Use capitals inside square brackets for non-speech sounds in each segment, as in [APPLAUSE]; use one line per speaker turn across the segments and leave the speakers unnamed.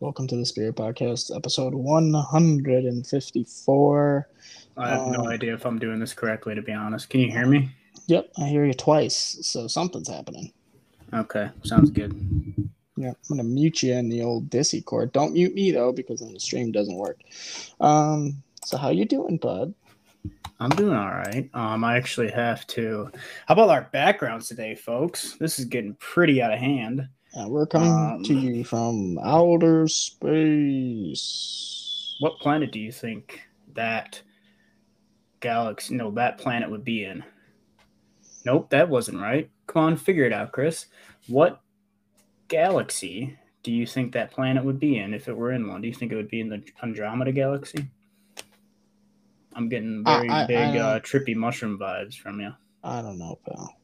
Welcome to the Spirit Podcast, episode 154.
I have no
Uh,
idea if I'm doing this correctly, to be honest. Can you hear me?
Yep, I hear you twice, so something's happening.
Okay, sounds good.
Yeah, I'm gonna mute you in the old Dissy cord. Don't mute me though, because then the stream doesn't work. Um, so how you doing, bud?
I'm doing all right. Um, I actually have to. How about our backgrounds today, folks? This is getting pretty out of hand.
Uh, we're coming
Um,
to you from outer space.
What planet do you think that galaxy, no, that planet would be in? Nope, that wasn't right. Come on, figure it out, Chris. What galaxy do you think that planet would be in if it were in one? Do you think it would be in the Andromeda galaxy? I'm getting
I-
very
I-
big
I-
uh, trippy mushroom vibes from you.
I don't know, pal.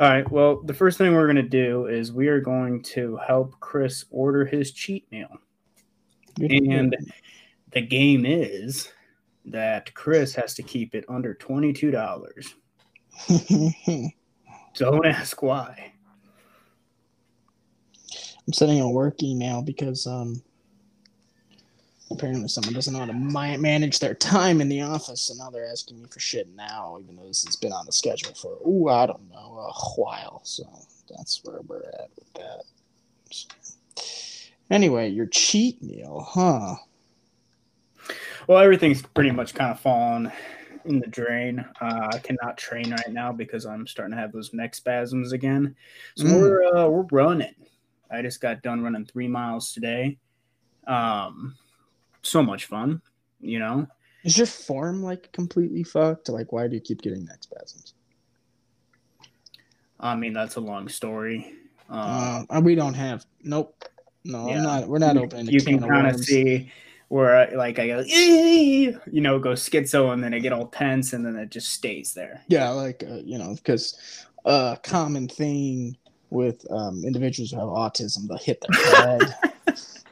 All right. Well, the first thing we're going to do is we are going to help Chris order his cheat meal. And the game is that Chris has to keep it under $22. [LAUGHS] Don't ask why.
I'm sending a work email because um apparently someone doesn't know how to manage their time in the office, so now they're asking me for shit now, even though this has been on the schedule for oh I don't know a while. So that's where we're at with that. So, anyway, your cheat meal, huh?
Well, everything's pretty much kind of fallen in the drain. Uh, I cannot train right now because I'm starting to have those neck spasms again. So
Mm.
we're uh, we're running. I just got done running three miles today. Um, so much fun, you know.
Is your form like completely fucked? Like, why do you keep getting neck spasms?
I mean, that's a long story. Um,
Um, we don't have. Nope. No,
Yeah.
I'm not. We're not opening.
You
can
kind of see where, like, I go, you know, go schizo, and then I get all tense, and then it just stays there.
Yeah, like uh, you know, because a common thing with um, individuals who have autism, they hit their [LAUGHS] head.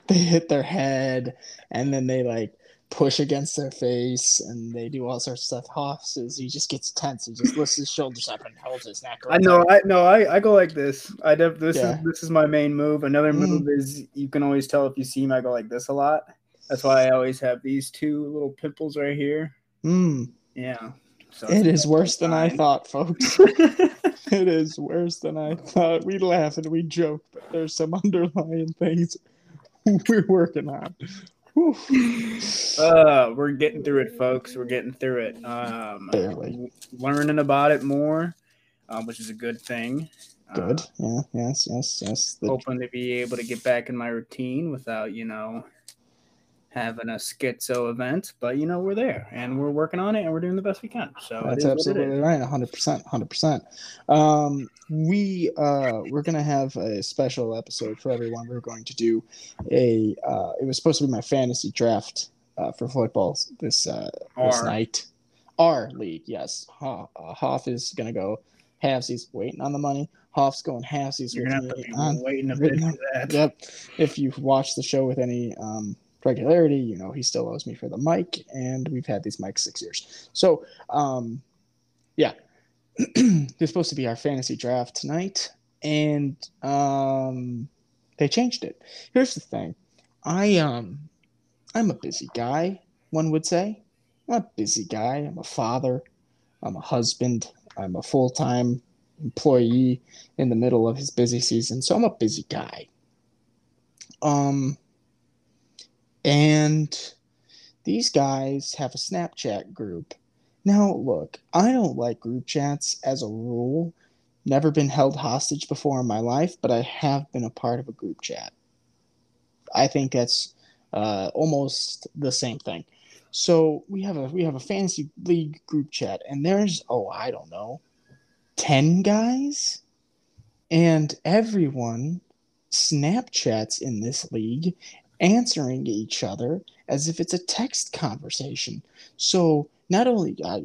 [LAUGHS] they hit their head, and then they like push against their face, and they do all sorts of stuff. Hoffs is he just gets tense. He just lifts his shoulders up and holds his neck.
I know, I know, I, I go like this. I def, this
Yeah.
is this is my main move. Another
Mm.
move is you can always tell if you see me. I go like this a lot. That's why I always have these two little pimples right here.
Mm,
Yeah, so it's
worse than I thought, folks. [LAUGHS] it is worse than I thought. We laugh and we joke, but there's some [LAUGHS] underlying things [LAUGHS] we're working on.
Uh, we're getting through it, folks. We're getting through it. Um,
Barely.
learning about it more, um, which is a good thing.
Good.
Uh,
Yeah. Yes. Yes. Yes. The,
hoping to be able to get back in my routine without, you know, having a schizo event. But you know, we're there and we're working on it and we're doing the best we can. So
that's absolutely right. hundred percent. Hundred percent. Um, we uh, we're gonna have a special episode for everyone. We're going to do a. Uh, it was supposed to be my fantasy draft uh, for football this uh, this night. Our league, yes. Uh, Hoff is gonna go halvesies, waiting on the money. Hoff's going halvesies
You're have
me
be
on
waiting a bit for that.
Yep. If you've watched the show with any um, regularity, you know he still owes me for the mic, and we've had these mics six years. So, um, yeah, [CLEARS THROAT] it's supposed to be our fantasy draft tonight, and um, they changed it. Here's the thing, I um, I'm a busy guy. One would say, I'm a busy guy. I'm a father. I'm a husband. I'm a full time employee in the middle of his busy season. So I'm a busy guy. Um, and these guys have a Snapchat group. Now, look, I don't like group chats as a rule. Never been held hostage before in my life, but I have been a part of a group chat. I think that's uh, almost the same thing. So we have a we have a fantasy league group chat, and there's oh I don't know, ten guys, and everyone Snapchats in this league, answering each other as if it's a text conversation. So not only I,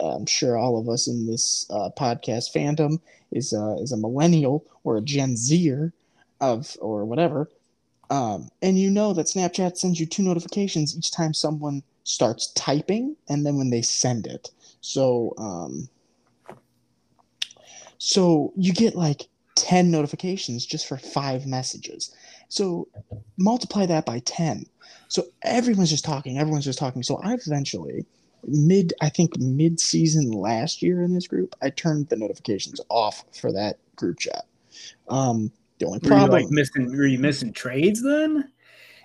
uh, I'm sure all of us in this uh, podcast fandom is uh, is a millennial or a Gen Zer of or whatever, um, and you know that Snapchat sends you two notifications each time someone starts typing and then when they send it. So um, so you get like 10 notifications just for five messages. So multiply that by 10. So everyone's just talking, everyone's just talking. So I eventually mid I think mid season last year in this group, I turned the notifications off for that group chat. Um the only
Were
problem
you like missing? Were you missing trades then?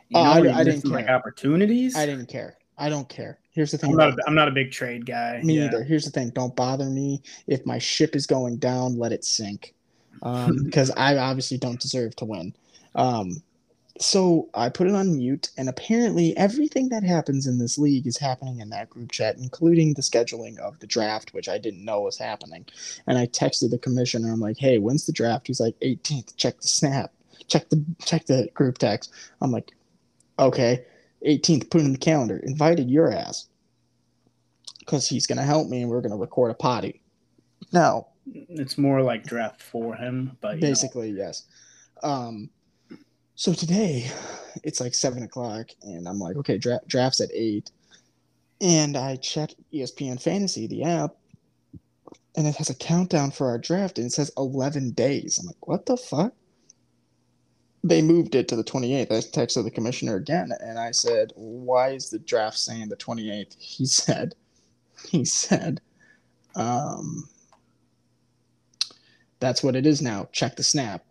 You
Uh, I-
you
I didn't
missing, like
care.
opportunities.
I didn't care. I don't care. Here's the thing.
I'm not. A, I'm not a big trade guy.
Me
yeah.
either. Here's the thing. Don't bother me. If my ship is going down, let it sink. Um, [LAUGHS] because I obviously don't deserve to win. Um, so I put it on mute, and apparently everything that happens in this league is happening in that group chat, including the scheduling of the draft, which I didn't know was happening. And I texted the commissioner. I'm like, "Hey, when's the draft?" He's like, "18th. Check the snap. Check the check the group text." I'm like, "Okay." 18th, put it in the calendar. Invited your ass because he's going to help me and we're going to record a potty. Now,
It's more like draft for him, but you know.
basically, yes. Um, so today it's like seven o'clock, and I'm like, okay, dra- draft's at eight. And I check ESPN Fantasy, the app, and it has a countdown for our draft, and it says 11 days. I'm like, what the fuck? They moved it to the 28th. I texted the commissioner again, and I said, why is the draft saying the 28th? He [LAUGHS] said, he said, um, that's what it is now. Check the snap.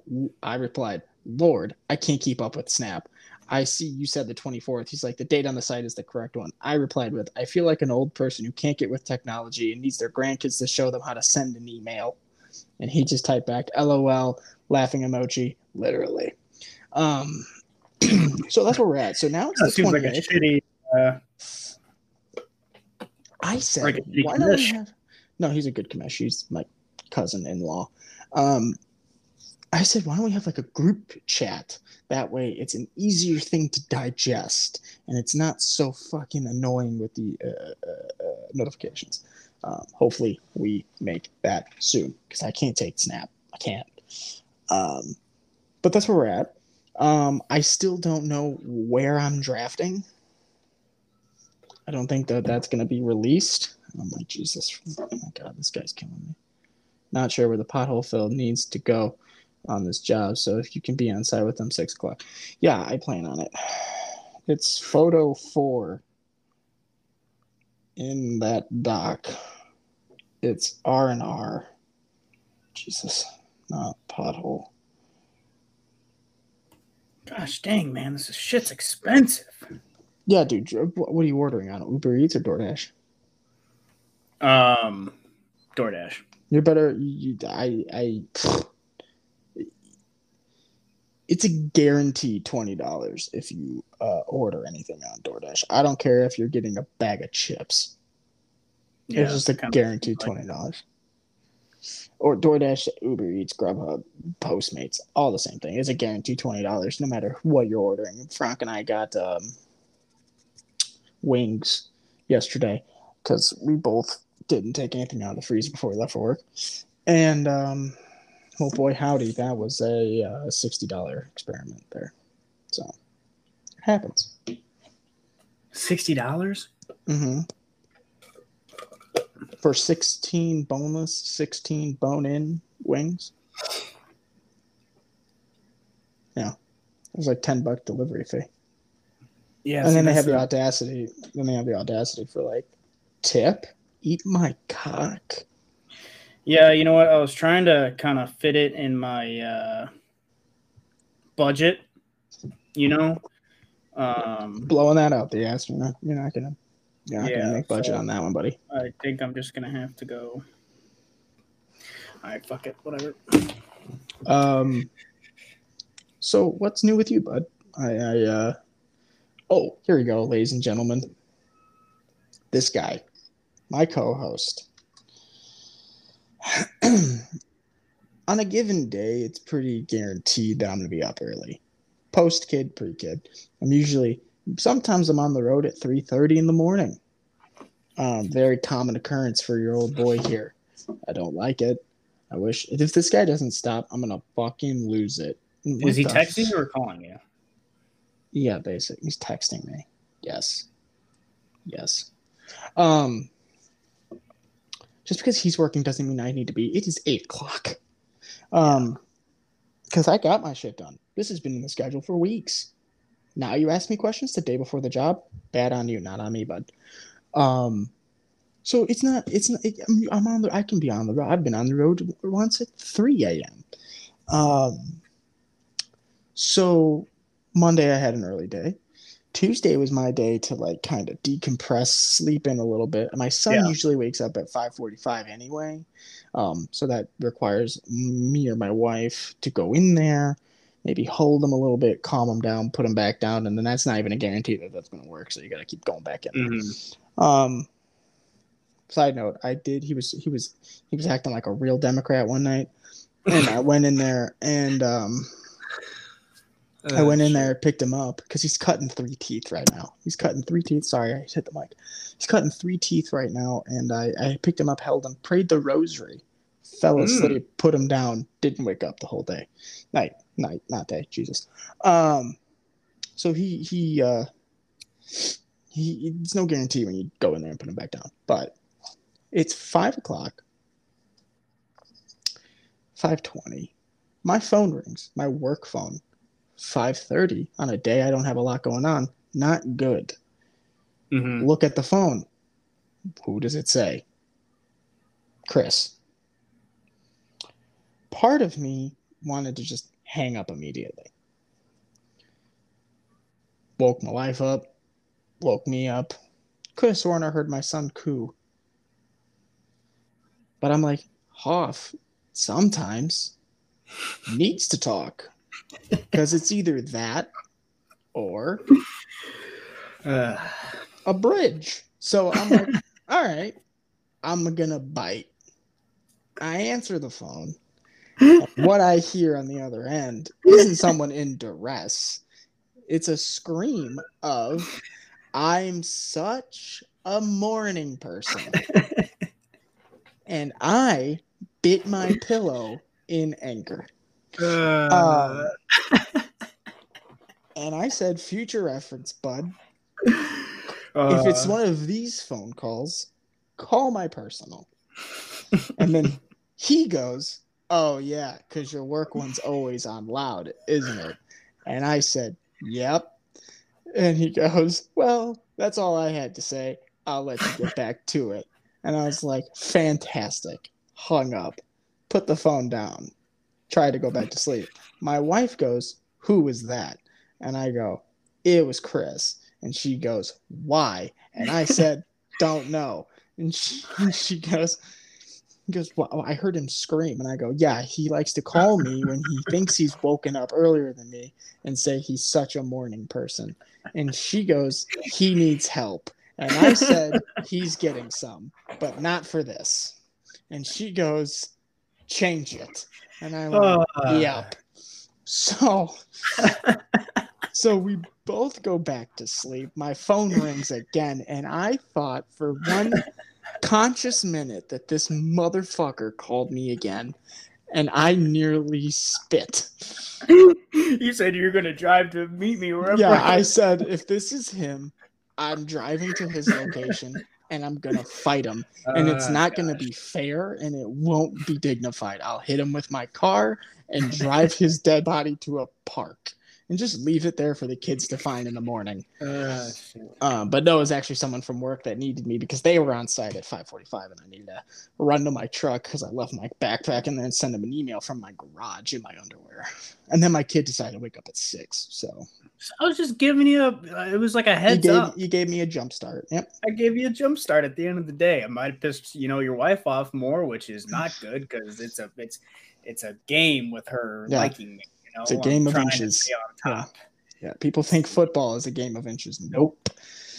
I replied, Lord, I can't keep up with snap. I see you said the 24th. He's like, the date on the site is the correct one. I replied with, I feel like an old person who can't get with technology and needs their grandkids to show them how to send an email. And he just typed back, LOL, laughing emoji, literally. Um, [CLEARS THROAT] so that's where we're at. So now it's
That
the
seems like a shitty. Uh,
I said,
Like
why don't we have? No, he's a good commish. He's my cousin-in-law. Um, I said, why don't we have like a group chat? That way, it's an easier thing to digest, and it's not so fucking annoying with the uh, uh, uh, notifications. Um, hopefully, we make that soon because I can't take Snap. I can't. Um, but that's where we're at. Um, I still don't know where I'm drafting. I don't think that that's going to be released. I'm like, Jesus, oh my God, this guy's killing me. Not sure where the pothole fill needs to go on this job. So if you can be on site with them six o'clock, yeah, I plan on it. [SIGHS] It's photo four in that doc. It's R and R. Jesus, not pothole.
gosh dang, man, this is, shit's expensive.
Yeah, dude. What what are you ordering on Uber Eats or DoorDash?
Um, DoorDash.
You're better. You, I, I. It's a guaranteed twenty dollars if you uh, order anything on DoorDash. I don't care if you're getting a bag of chips. it's just a guaranteed twenty dollars. Or DoorDash, Uber Eats, Grubhub, Postmates, all the same thing. It's a guaranteed twenty dollars no matter what you're ordering. Frank and I got um, wings yesterday because we both didn't take anything out of the freezer before we left for work. And um, oh boy, howdy, that was a uh, sixty dollar experiment there. So it happens.
Sixty dollars.
Mm-hmm. For sixteen boneless, sixteen bone-in wings. Yeah, it was like ten buck delivery fee.
Yeah,
and then they have the
the-
audacity. Then they have the audacity for like tip. Eat my cock.
Yeah, you know what? I was trying to kind of fit it in my uh, budget. You know, um,
Blowing that out the ass. You're not. You're not gonna. You're not
Yeah,
gonna make budget
so-
on that one, buddy.
I think I'm just gonna have to go. All right, fuck it, whatever.
Um. So what's new with you, bud? I. I uh. Oh, here we go, ladies and gentlemen. This guy, my co-host. [CLEARS THROAT] On a given day, it's pretty guaranteed that I'm gonna be up early. Post kid, pre kid. I'm usually sometimes I'm on the road at 3:30 in the morning. Um, very common occurrence for your old boy here. I don't like it. I wish if this guy doesn't stop, I'm gonna fucking lose it.
Is he texting you or calling you?
Yeah, basic. He's texting me. Yes. Yes. Um just because he's working doesn't mean I need to be. It is eight o'clock. Um because I got my shit done. This has been in the schedule for weeks. Now you ask me questions the day before the job. Bad on you, not on me, bud. Um, so it's not. It's not. It, I'm on the. I can be on the road. I've been on the road once at 3 a.m. Um, so Monday I had an early day. Tuesday was my day to like kind of decompress, sleep in a little bit. My son
Yeah.
usually wakes up at 5:45 anyway. Um, so that requires me or my wife to go in there, maybe hold them a little bit, calm them down, put them back down, and then that's not even a guarantee that that's going to work. So you got to keep going back in. there.
Mhm.
Um, side note, I did. He was he was he was acting like a real Democrat one night, and I went in there and um, I went in there, picked him up because he's cutting three teeth right now. He's cutting three teeth. Sorry, I hit the mic. He's cutting three teeth right now, and I, I picked him up, held him, prayed the rosary, fell
Mm.
asleep, put him down, didn't wake up the whole day, night, night, not day, Jesus. Um, so he he uh he it's no guarantee when you go in there and put him back down, but it's five o'clock, five twenty. My phone rings, my work phone. 5:30 on a day I don't have a lot going on. Not good.
Mhm.
Look at the phone. Who does it say? Chris. Part of me wanted to just hang up immediately. Woke my wife up, woke me up. Sworn I heard my son coo. But I'm like, Hoff sometimes [LAUGHS] needs to talk. Because it's either that or
Uh,
a bridge. So I'm like, [LAUGHS] all right, I'm gonna bite. I answer the phone. What I hear on the other end isn't someone in duress. It's a scream of, I'm such a morning person. [LAUGHS] and I bit my pillow in anger.
Uh, [LAUGHS]
And I said, future reference, bud.
uh,
if it's one of these phone calls, call my personal. And then he goes, Oh, yeah, because your work one's always on loud, isn't it? And I said, Yep. And he goes, Well, that's all I had to say. I'll let you get back to it. And I was like, Fantastic. Hung up, put the phone down, tried to go back to sleep. My wife goes, Who was that? And I go, It was Chris. And she goes, Why? And I said, [LAUGHS] Don't know. And she, she goes, he goes, Well, I heard him scream. And I go, Yeah, he likes to call me when he thinks he's woken up earlier than me and say he's such a morning person. And she goes, He needs help. And I said, He's getting some, but not for this. And she goes, Change it. And I went,
uh,
Yep. So [LAUGHS] so we both go back to sleep. My phone rings again, and I thought for one conscious minute that this motherfucker called me again, and I nearly spit.
you said you're gonna drive to meet me wherever.
Yeah, I said if this is him, I'm driving to his location and I'm gonna fight him. And it's
Uh,
not gonna be fair and it won't be dignified. I'll hit him with my car and drive his dead body to a park and just leave it there for the kids to find in the morning.
uh.
Um, but no, it was actually someone from work that needed me because they were on site at 5:45, and I needed to run to my truck because I left my backpack and then send them an email from my garage in my underwear. And then my kid decided to wake up at six, so
I was just giving you a. It was like a
you
heads
gave
up.
you gave me a jump start. Yep.
I gave you a jump start at the end of the day. I might have pissed you know your wife off more, which is not [SIGHS] good because it's a it's it's a game with her
Yeah.
liking me. Know,
It's a
I'm
game of
trying to
inches.
top.
Yeah. People think football is a game of inches. Nope.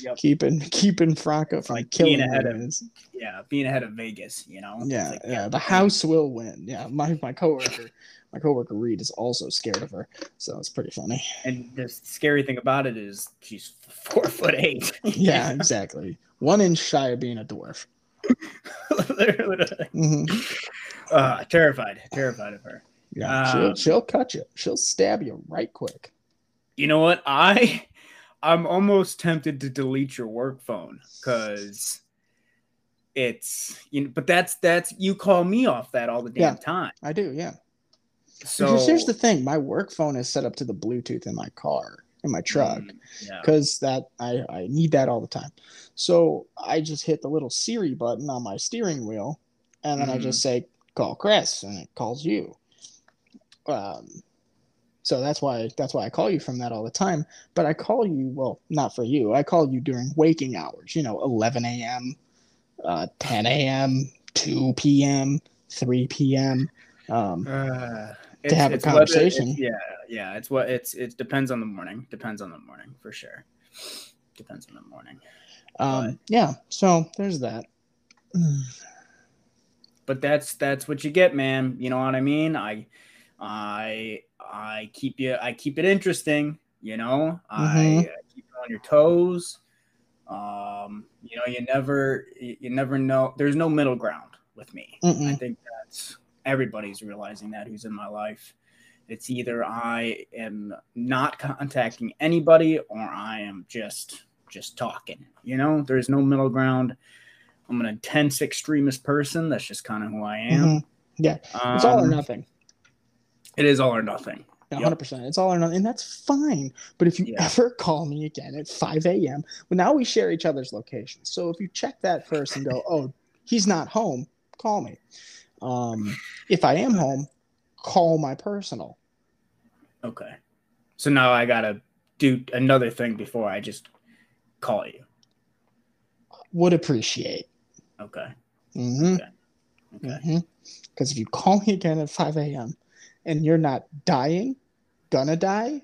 Yep.
Keeping keeping Franca from
Like
killing
being ahead of- Yeah, being ahead of Vegas. You know.
Yeah,
like,
yeah. The house will win. Yeah. My my coworker, my coworker Reed is also scared of her, so it's pretty funny.
And the scary thing about it is she's four foot eight. [LAUGHS]
yeah, exactly. One inch shy of being a dwarf. [LAUGHS]
Literally.
hmm
uh, terrified, terrified of her.
Yeah, she'll
Um,
she'll cut you. She'll stab you right quick.
You know what? I [LAUGHS] I'm almost tempted to delete your work phone because it's you know, but that's that's you call me off that all the damn
Yeah.
time.
I do. Yeah.
So
Because here's the thing: my work phone is set up to the Bluetooth in my car, in my truck,
Mm, yeah.
because that I, I need that all the time. So I just hit the little Siri button on my steering wheel, and then I
Mhm.
just say call Chris, and it calls you. Um, so that's why that's why I call you from that all the time. But I call you well, not for you. I call you during waking hours. You know, 11 a.m., uh, 10 a.m., 2 p.m., 3 p.m. Um,
Uh,
To have a conversation.
it's- yeah, yeah. It's what it's. It depends on the morning. Depends on the morning for sure. Depends on the morning.
um, yeah. So there's that.
But that's that's what you get, man. You know what I mean? I, I, I keep you. I keep it interesting. You know, I,
Mhm.
I keep you on your toes. Um, you know, you never, you you never know. There's no middle ground with me. I
Mm-mm.
think that's everybody's realizing that who's in my life. It's either I am not contacting anybody or I am just just talking. You know, there's no middle ground. I'm an intense extremist person. That's just kind of who I am.
Mhm. Yeah, It's all or
Um,
nothing.
It is all or nothing. Yep.
100%. It's all or nothing. And that's fine. But if you
Yeah.
ever [LAUGHS] call me again at 5 a.m., well, now we share each other's locations. So if you check that first and go, oh, he's not home, call me. Um, if I am home, call my personal.
Okay. So now I gotta do another thing before I just call you.
Would appreciate.
Okay.
Mm-hmm.
Okay.
Because if you call me again at 5 a.m. and you're not dying, gonna die,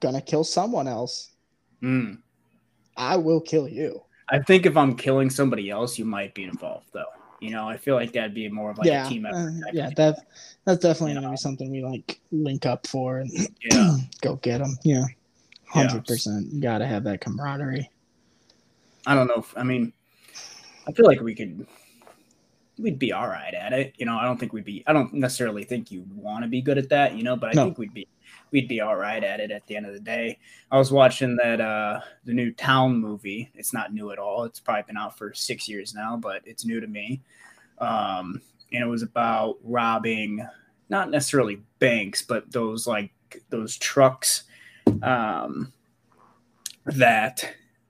gonna kill someone else,
Mm.
I will kill you.
I think if I'm killing somebody else, you might be involved though. You know, I feel like that'd be more of like
yeah,
a team effort.
uh, yeah, that that's definitely
You
gonna
know.
be something we like link up for and
yeah. [CLEARS THROAT]
go get them. Yeah,
Yeah.
hundred percent. You gotta have that camaraderie.
I don't know. If, I mean, I feel like we could, we'd be all right at it. You know, I don't think we'd be. I don't necessarily think you want to be good at that. You know, but I
No.
think we'd be, we'd be all right at it at the end of the day. I was watching that uh the new Town movie. It's not new at all. It's probably been out for six years now, but it's new to me. Um, and it was about robbing, not necessarily banks, but those like those trucks, um, that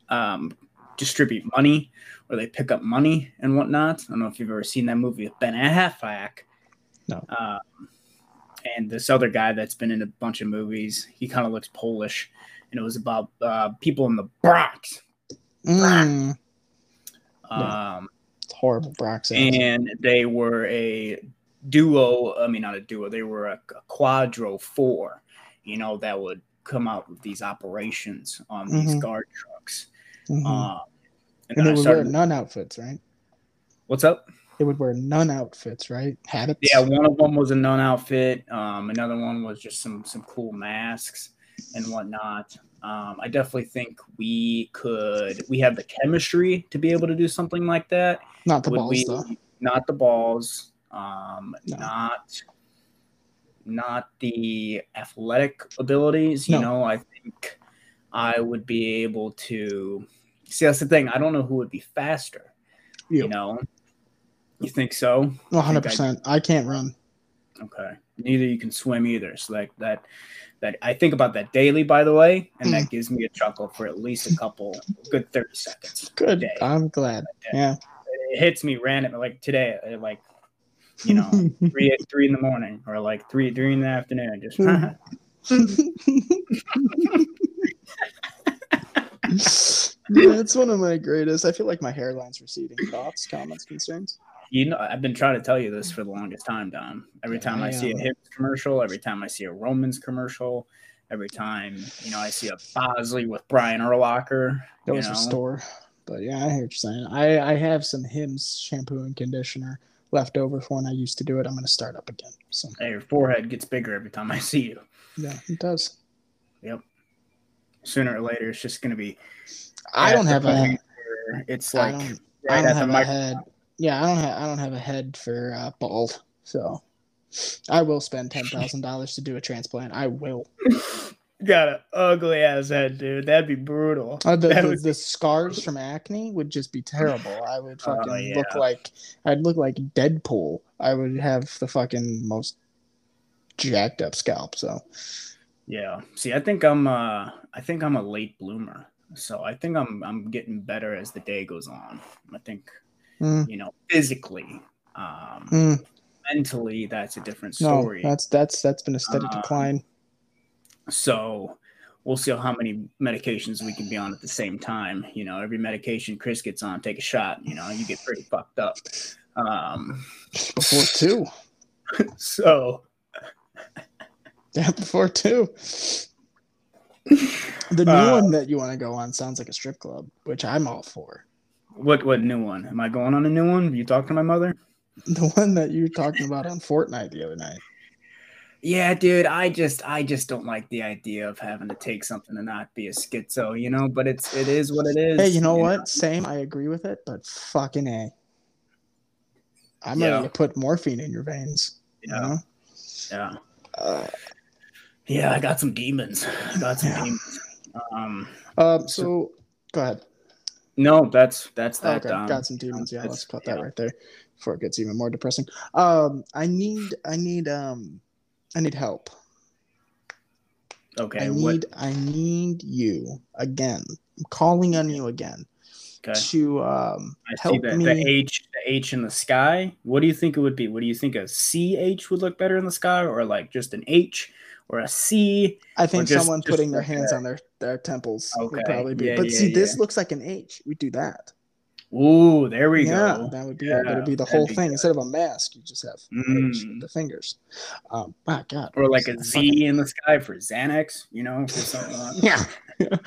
um distribute money or they pick up money and whatnot. I don't know if you've ever seen that movie with Ben Affleck.
No.
Um, and this other guy that's been in a bunch of movies, he kind of looks Polish, and it was about uh, people in the Bronx.
Mm,
Um,
it's horrible, says.
and they were a duo. I mean, not a duo. They were a, a quadro four. You know that would come out with these operations on these
Mhm.
guard trucks.
Mhm.
Um,
and
and
they would
started.
wear nun outfits, right?
What's up?
They would wear nun outfits, right? Habits.
Yeah, one of them was a nun outfit. Um, another one was just some some cool masks and whatnot. Um, I definitely think we could. We have the chemistry to be able to do something like that.
not the
Would
balls
we-
though.
Not the balls. Um,
No.
Not not the athletic abilities. You
No.
know, I think I would be able to. See, that's the thing. I don't know who would be faster.
You.
You know. You think so?
One hundred percent. I can't run.
Okay. Neither you can swim either. So like that that I think about that daily, by the way, and
Mm.
that gives me a chuckle for at least a couple good 30 seconds.
Good.
Day.
I'm glad. Yeah.
It hits me random like today, like you know, [LAUGHS] three three in the morning or like three three in the afternoon. Just [LAUGHS] [LAUGHS]
That's one of my greatest. I feel like my hairline's receding. Thoughts, comments, concerns?
you know, I've been trying to tell you this for the longest time, Don. Every time I see a
Damn.
Commercial, every time I see a Romans commercial, every time you know I see a Bosley with Brian Urlacher.
That was
know,
a store. But yeah, I hear what you're saying. I, I have some Hims shampoo and conditioner left over for when I used to do it. I'm gonna start up again. So
Hey, your forehead gets bigger every time I see you.
yeah, it does.
Sooner or later, it's just going to be.
I don't have a
It's
I
like
don't, I don't have a head. Yeah, I don't have I don't have a head for uh, bald. So I will spend ten thousand dollars to do a transplant. I will. [LAUGHS]
Got an ugly ass head, dude. That'd be brutal.
Uh, the, the,
would-
the scars from acne would just be terrible. I would [LAUGHS]
Oh,
fucking
yeah.
look like I'd look like Deadpool. I would have the fucking most jacked up scalp. So
Yeah. See, I think I'm uh I think I'm a late bloomer. So I think I'm I'm getting better as the day goes on. I think
mm,
you know, physically, um
mm,
mentally that's a different story.
no, that's that's that's been a steady
Um,
decline.
So we'll see how many medications we can be on at the same time. You know, every medication Chris gets on, take a shot, you know, you get pretty fucked up. Um
Before two, [LAUGHS]
so
yeah, [LAUGHS] before two. The new
Uh,
one that you want to go on sounds like a strip club, which I'm all for.
what what new one? Am I going on a new one? You talk to my mother?
The one that you were talking about on Fortnite the other night.
Yeah, dude, I just I just don't like the idea of having to take something and not be a schizo, you know, but it's it is what it is.
Hey, you know what? Same, I agree with it, but fucking a. I'm
Yeah.
ready to put morphine in your veins. You
Yeah.
know?
Yeah.
Uh,
Yeah, I got some demons. I got some
Yeah.
demons. Um
um, so go ahead.
no, that's that's that.
okay,
um,
got some demons. Yeah, let's cut that
yeah.
right there before it gets even more depressing. Um, I need, I need, um, I need help.
Okay,
I
what
need, I need you again. I'm calling on you again
okay.
to um
I see
help
the,
me.
the H the H in the sky. What do you think it would be? What do you think a C H would look better in the sky or like just an H or a C?
I think
just-
someone
just
putting their hands on their their temples
Okay,
would probably be.
yeah,
but
yeah,
see, this looks like an H. We do that.
Ooh, there we
yeah,
go.
that would be it.
Yeah,
That'd be the whole thing
good.
instead of a mask. You just have
Mm.
the fingers. Um, my God.
Or like a Z Fucking- in the sky for Xanax, you know, for something like [LAUGHS]
Yeah, [LAUGHS] it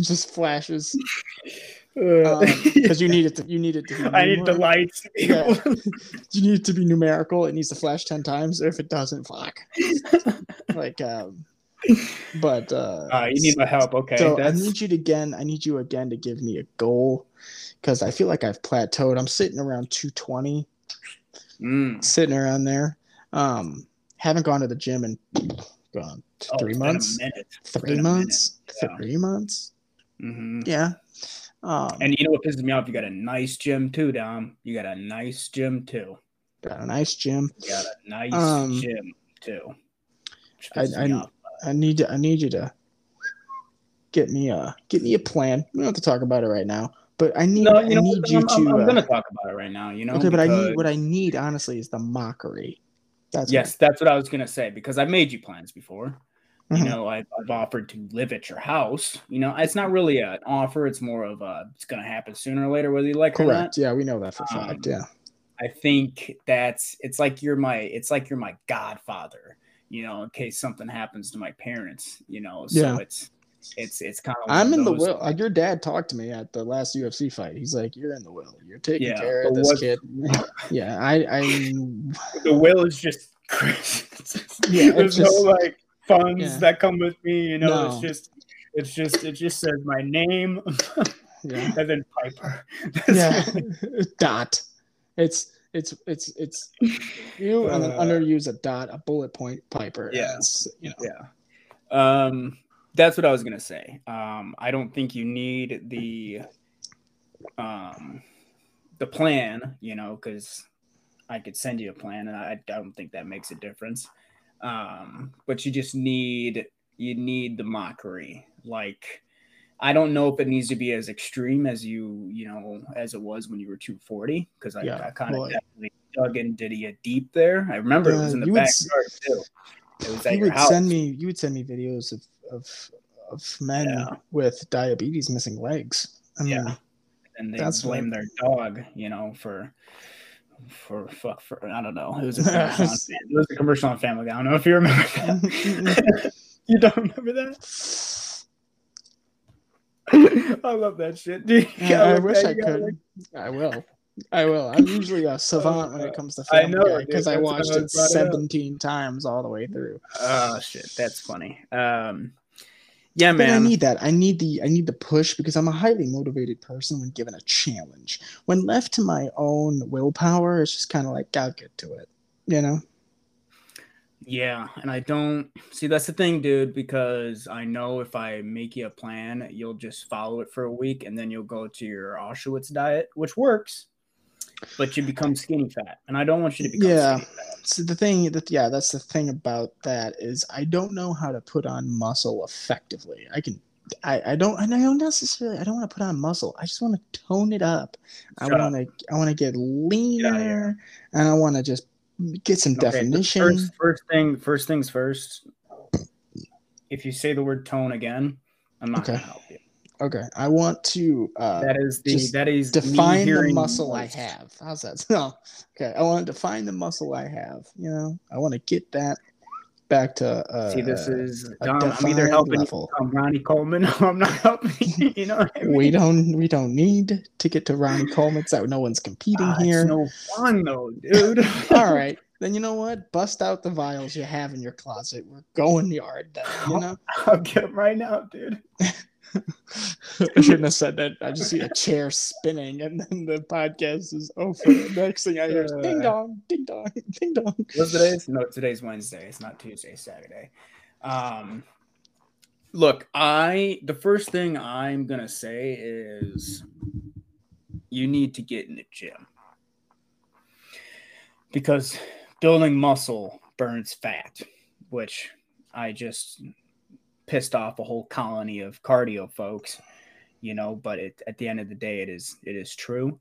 just flashes [LAUGHS] [LAUGHS]
that.
because you need it. To, you need it to. Be
I need the lights.
Yeah. [LAUGHS] You need it to be numerical. It needs to flash ten times. If it doesn't, fuck. [LAUGHS] like, um, but uh,
Uh, you need my help. Okay,
so
that's
I need you to again. I need you again to give me a goal because I feel like I've plateaued. I'm sitting around 220,
Mm.
sitting around there. Um, haven't gone to the gym in gone
Oh,
three
it's been
months. Three
been
months.
yeah.
Three months.
Mhm.
Yeah. Um,
And you know what pisses me off? You got a nice gym too, Dom. You got a nice gym too.
got a nice gym.
You got a nice
Um,
gym too.
I- I- I need to, I need you to get me a get me a plan. We don't have to talk about it right now, but I need
No,
I
you know
need
what?
you
I'm,
to.
I'm, I'm
uh,
gonna talk about it right now. You know.
okay, but I need what I need honestly is the mockery. That's
Yes, that's what I was gonna say because I've made you plans before. You
Mhm.
know, I've, I've offered to live at your house. You know, it's not really an offer; it's more of a it's gonna happen sooner or later, whether you like it or not.
correct. Yeah, we know that for a fact.
Um,
Yeah.
I think that's it's like you're my it's like you're my godfather, you know, in case something happens to my parents, you know. So
Yeah.
it's it's it's kind of
I'm in the will. Like your dad talked to me at the last UFC fight. He's like, "You're in the will. You're taking
Yeah,
care of this
what-
kid." [LAUGHS] Yeah, I, I,
the will is just crazy. [LAUGHS]
Yeah,
there's
it's just-
no like funds
yeah.
that come with me, you know.
No.
It's just it's just it just says my name [LAUGHS]
yeah,
and then Piper. [LAUGHS]
Yeah. [LAUGHS] dot. It's it's it's it's you and then
Uh,
under use a dot, a bullet point, Piper.
Yeah.
you know.
Yeah. Um, that's what I was gonna say. Um, I don't think you need the um the plan, you know, because I could send you a plan, and I, I don't think that makes a difference. Um, but you just need you need the mockery. Like, I don't know if it needs to be as extreme as you you know as it was when you were 240, because I,
Yeah,
I kind of definitely dug in did he get deep there. I remember it was in the
you would
backyard too. It was at
you would
house.
send me you would send me videos of of, of men
Yeah.
with diabetes missing legs. I mean,
Yeah. and they
That's
blame
what-
their dog, you know, for for fuck for I don't know. It was a [LAUGHS] commercial on, it was a commercial on Family Guy. I don't know if you remember that. [LAUGHS] you don't remember that? [LAUGHS] I love that shit, dude.
Yeah, I wish. I could.
like,
I will. I will. I'm usually a savant when it comes to
I
Family
know,
Guy because I watched it
brought it up.
17 times all the way through.
Oh shit, that's funny. Um, yeah,
But I need that. I need the I need the push because I'm a highly motivated person when given a challenge. When left to my own willpower, it's just kind of like I'll get to it. You know?
Yeah, and I don't see that's the thing, dude, because I know if I make you a plan, you'll just follow it for a week and then you'll go to your Auschwitz diet, which works. But you become skinny fat, and I don't want you to become
Yeah.
skinny fat.
So the thing that yeah, that's the thing about that is I don't know how to put on muscle effectively. I can I, I don't and I don't necessarily I don't want to put on muscle. I just want to tone it up. I
Shut
want to I want to get
Get
leaner
here.
and I want to just get some
Okay,
definition.
First, first thing, first things first. If you say the word tone again, I'm not
Okay.
gonna help you.
Okay, I want to uh,
that is the that is
define the muscle I have. How's that? No, [LAUGHS] okay. I want to define the muscle I have. You know, I want to get that back to. Uh,
See, this is Dom. I'm either helping
level.
you become Ronnie Coleman, [LAUGHS] or I'm not helping you. [LAUGHS] Know I mean?
we don't we don't need to get to Ronnie Coleman. So no one's competing
Ah,
here.
No fun though, dude.
All right, then you know what? Bust out the vials you have in your closet. We're going yard. Then you know.
I'll get them right now, dude.
I shouldn't have said that. I just see a chair spinning, and then the podcast is over. The next thing I hear is ding dong, ding dong, [LAUGHS] ding dong.
What's today's? No, today's Wednesday. It's not Tuesday, Saturday. Um, look, I the first thing I'm gonna say is you need to get in the gym because building muscle burns fat, which I just pissed off a whole colony of cardio folks, you know. But it, at the end of the day, it is it is true.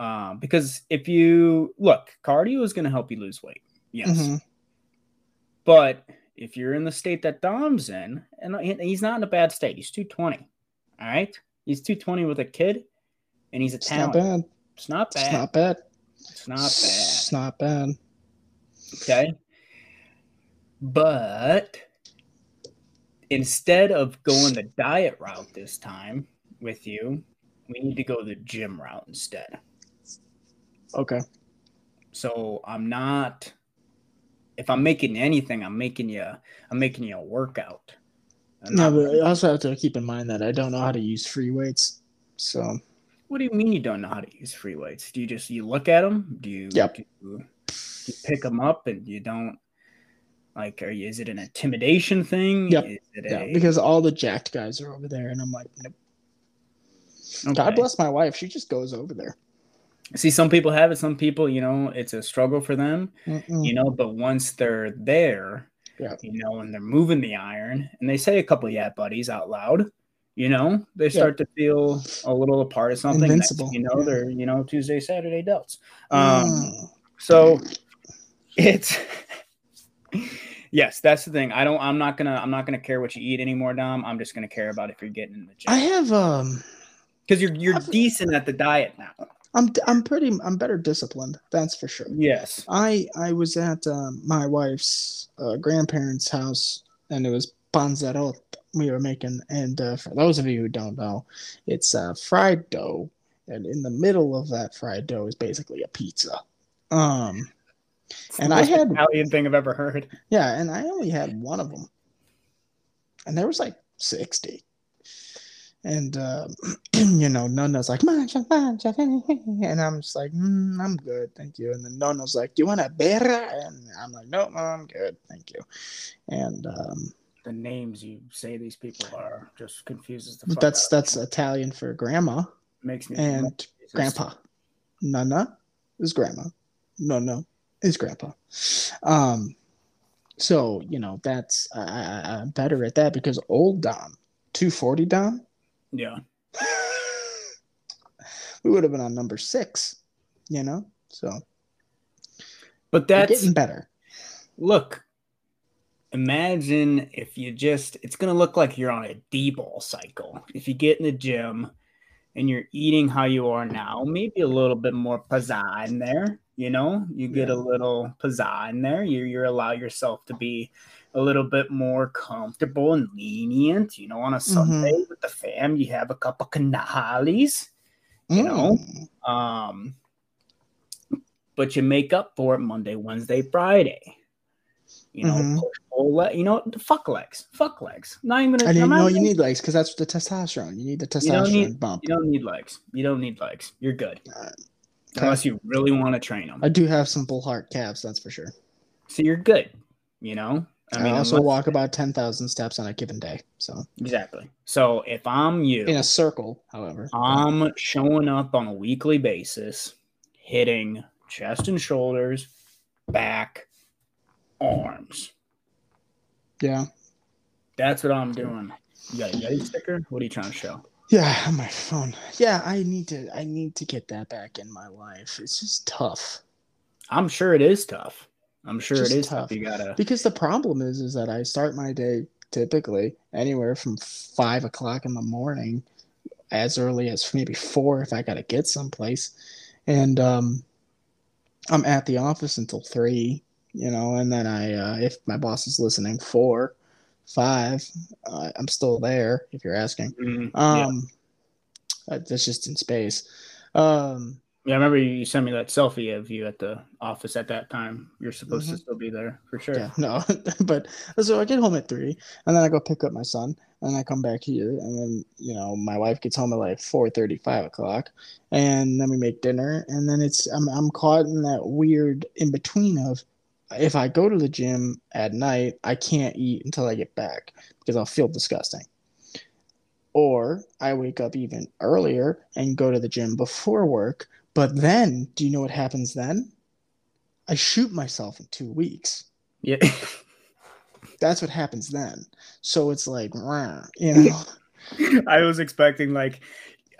Um, because if you look, cardio is going to help you lose weight. Yes.
Mhm.
But if you're in the state that Dom's in, and he's not in a bad state, he's 220. All right. He's 220 with a kid, and he's a
It's not
talent.
bad.
It's not bad.
It's not bad.
It's not bad.
It's not bad.
Okay. But instead of going the diet route this time with you, we need to go the gym route instead.
Okay.
So I'm not if I'm making anything, I'm making you I'm making you a workout. I'm
No, but I also have to keep in mind that I don't know how to use free weights. So
what do you mean you don't know how to use free weights? Do you just you look at them? Do you,
Yep.
do you, do you pick them up and you don't like are you is it an intimidation thing?
Yep. Yeah,
a,
because all the jacked guys are over there, and I'm like, nope. God bless my wife. She just goes over there.
See, some people have it. Some people, you know, it's a struggle for them,
Mm-mm.
you know. But once they're there,
Yeah.
you know, and they're moving the iron, and they say a couple yeah buddies out loud, you know, they start to feel a little a part of something.
Invincible,
thing you know,
yeah.
they're you know Tuesday, Saturday delts. Um,
Mm.
so it's [LAUGHS] yes, that's the thing. I don't. I'm not gonna. I'm not gonna care what you eat anymore, Dom. I'm just gonna care about if you're getting in the gym.
I have um,
because you're you're
I've-
decent at the diet now.
I'm I'm pretty I'm better disciplined. That's for sure.
Yes.
I I was at um, my wife's uh, grandparents' house, and it was panzerot we were making. And uh, for those of you who don't know, it's uh, fried dough, and in the middle of that fried dough is basically a pizza. Um,
It's
And I had-
Italian thing I've ever heard.
yeah, and I only had one of them, and there was like sixty. And uh, [CLEARS THROAT] you know, Nona's like, mancha, mancha, and I'm just like, mm, I'm good, thank you. And then Nona's like, do you want a beer? And I'm like, no, I'm good, thank you. And um,
The names you say these people are just confuses the fuck
that's that's Italian for grandma
makes me
and grandpa. Nana is grandma. Nona is grandpa. Um, so you know that's I, I, I'm better at that because old Dom, 240 Dom,
Yeah. [LAUGHS]
we would have been on number six. You know, so
But
we're
that's
getting better.
look. Imagine if you just it's gonna look like you're on a D-bol cycle. If you get in the gym and you're eating how you are now, maybe a little bit more pizzazz in there. You know, you get
Yeah.
a little pizzazz in there. You you allow yourself to be a little bit more comfortable and lenient. You know, on a
Mm-hmm.
Sunday with the fam, you have a cup of canales. you know?
Mm.
Um, but you make up for it Monday, Wednesday, Friday. You know,
Mhm.
push pull le- you know, fuck legs, fuck legs. Not even.
I
I'm
didn't know you need legs because that's the testosterone. You need the
You
testosterone
need-
bump.
You don't need legs. You don't need legs. You're good.
Alright.
Unless you really want to train them.
I do have some bull heart calves, that's for sure.
So you're good. You know.
I, also
unless-
walk about ten thousand steps on a given day. So
exactly. So if I'm you,
in a circle, however.
I'm showing up on a weekly basis, hitting chest and shoulders, back, arms.
Yeah.
That's what I'm doing. You got a Yeti sticker? What are you trying to show?
Yeah, on my phone. Yeah, I need to I need to get that back in my life. It's just tough.
I'm sure it is tough. I'm sure
Just
it is
tough.
tough. You gotta
Because the problem is is that I start my day typically anywhere from five o'clock in the morning, as early as maybe four if I gotta get someplace. And um I'm at the office until three, you know, and then I uh, if my boss is listening, four, five, uh, I'm still there if you're asking.
Mm, yeah.
Um uh, that's just in space. Um
yeah, I remember you sent me that selfie of you at the office at that time. You're supposed to still be there for sure.
Mm-hmm. Yeah, no, [LAUGHS] but so I get home at three, and then I go pick up my son, and I come back here, and then you know my wife gets home at like four thirty, five o'clock, and then we make dinner, and then it's I'm I'm caught in that weird in between of if I go to the gym at night, I can't eat until I get back because I'll feel disgusting. Or I wake up even earlier and go to the gym before work, but then do you know what happens then? I shoot myself in two weeks
Yeah. [LAUGHS]
that's what happens then. So it's like, you [LAUGHS] know,
I was expecting like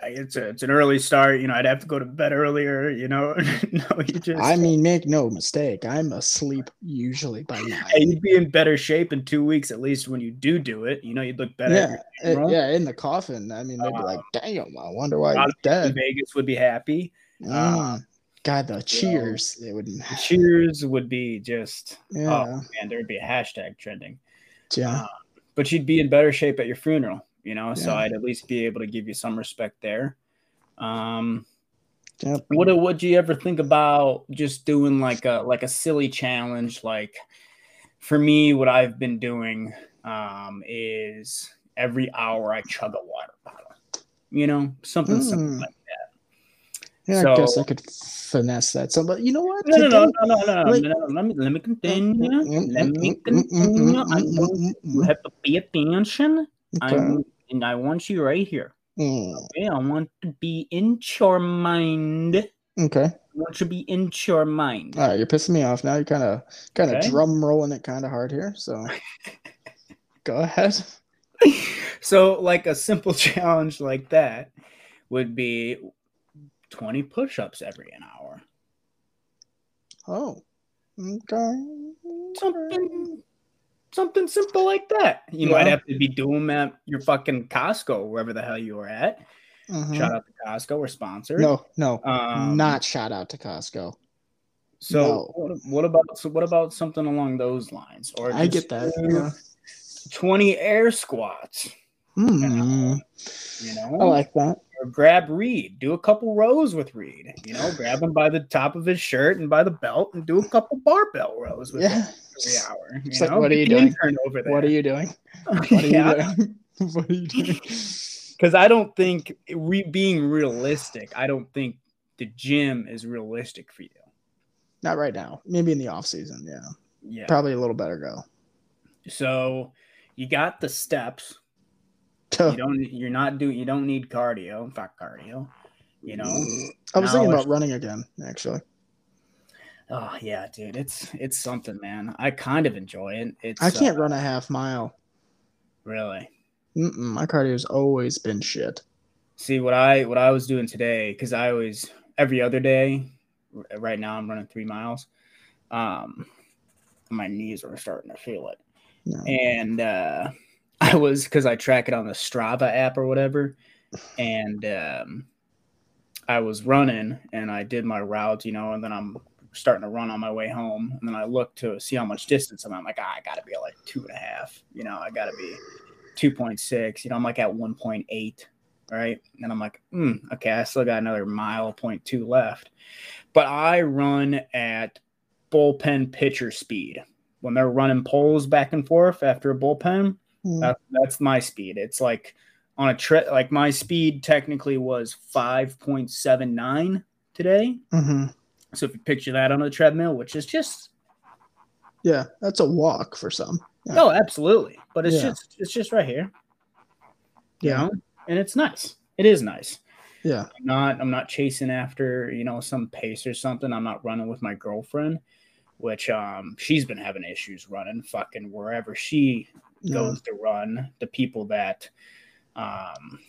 it's a, it's an early start. You know, I'd have to go to bed earlier. You know, [LAUGHS] no, you just.
I mean, make no mistake, I'm asleep usually by
Hey,
nine.
you'd be in better shape in two weeks at least when you do do it. You know, you'd look better.
Yeah,
Everything
uh, yeah, in the coffin. I mean, they'd be like, "Damn, I wonder why you're dead."
Vegas would be happy.
Mm. God, the cheers, they would.
The cheers would be just.
Yeah,
Oh man, there'd be a hashtag trending.
yeah,
Uh, but you'd be in better shape at your funeral. You know, so I'd at least be able to give you some respect there. Um,
Yep.
What would you ever think about just doing like a like a silly challenge? Like for me, what I've been doing um, is every hour I chug a water bottle. You know, something
Mm.
like
yeah. I guess
So-
I could finesse that. So, but you know what?
no, no, no, no, no, no, no,
like-
no, no. Let me let me continue.
mm,
Let
mm,
me
mm, mm,
continue.
mm,
I want you have to pay attention.
Okay.
I'm and I want you right here.
Mm,
Okay, I want to be in your mind. I
Okay.
want you to be in your mind.
All right, you're pissing me off now. You're kind of kind of
Okay.
drum rolling it kind of hard here. So [LAUGHS] go ahead. [LAUGHS]
so like a simple [LAUGHS] challenge like that would be 20 push-ups every an hour
Oh, okay.
something something simple like that you might have to be doing them at your fucking costco wherever the hell you are at
Mhm.
shout out to costco we're sponsored
No, no,
um,
not shout out to Costco.
so
no.
what, what about so what about something along those lines or
I get that. Yeah.
20 air squats
Mm,
you know
I like that.
Or grab Reed, do a couple rows with Reed. You know, grab him by the top of his shirt and by the belt, and do a couple barbell rows with him
Yeah.
every hour. You
like, what are you doing? [LAUGHS]
intern over there.
What are you doing? What are
yeah,
you doing? what are you doing?
because I don't think re- being realistic. I don't think the gym is realistic for you.
Not right now. Maybe in the off season. Yeah.
Yeah.
Probably a little better go.
So you got the steps. You don't. You're not doing. You don't need cardio. Fuck cardio. You know.
I was thinking about running again, actually.
Oh yeah, dude. It's it's something, man. I kind of enjoy it. It's.
I can't
uh,
run a half mile.
really.
Mm-mm, my cardio's always been shit.
See what I what I was doing today because I always every other day. Right now I'm running three miles. Um, my knees are starting to feel it,
No.
and uh, I was because I track it on the Strava app or whatever, and um, I was running and I did my route, you know, and then I'm starting to run on my way home, and then I look to see how much distance I'm. at. I'm like, ah, I got to be like two and a half, you know, I got to be two point six, you know, I'm like at one point eight right? And I'm like, hmm, okay, I still got another mile point two left. But I run at bullpen pitcher speed. When they're running poles back and forth after a bullpen,
Mm,
that, that's my speed. It's like on a trip, like my speed technically was 5.79 today.
mhm.
So if you picture that on a treadmill, which is just
Yeah, that's a walk for some. Yeah.
oh, absolutely, but it's
Yeah.
just it's just right here, you
Yeah.
know, and it's nice. It is nice.
Yeah.
I'm not I'm not chasing after, you know, some pace or something. I'm not running with my girlfriend, which um she's been having issues running fucking wherever she goes to run. The people that um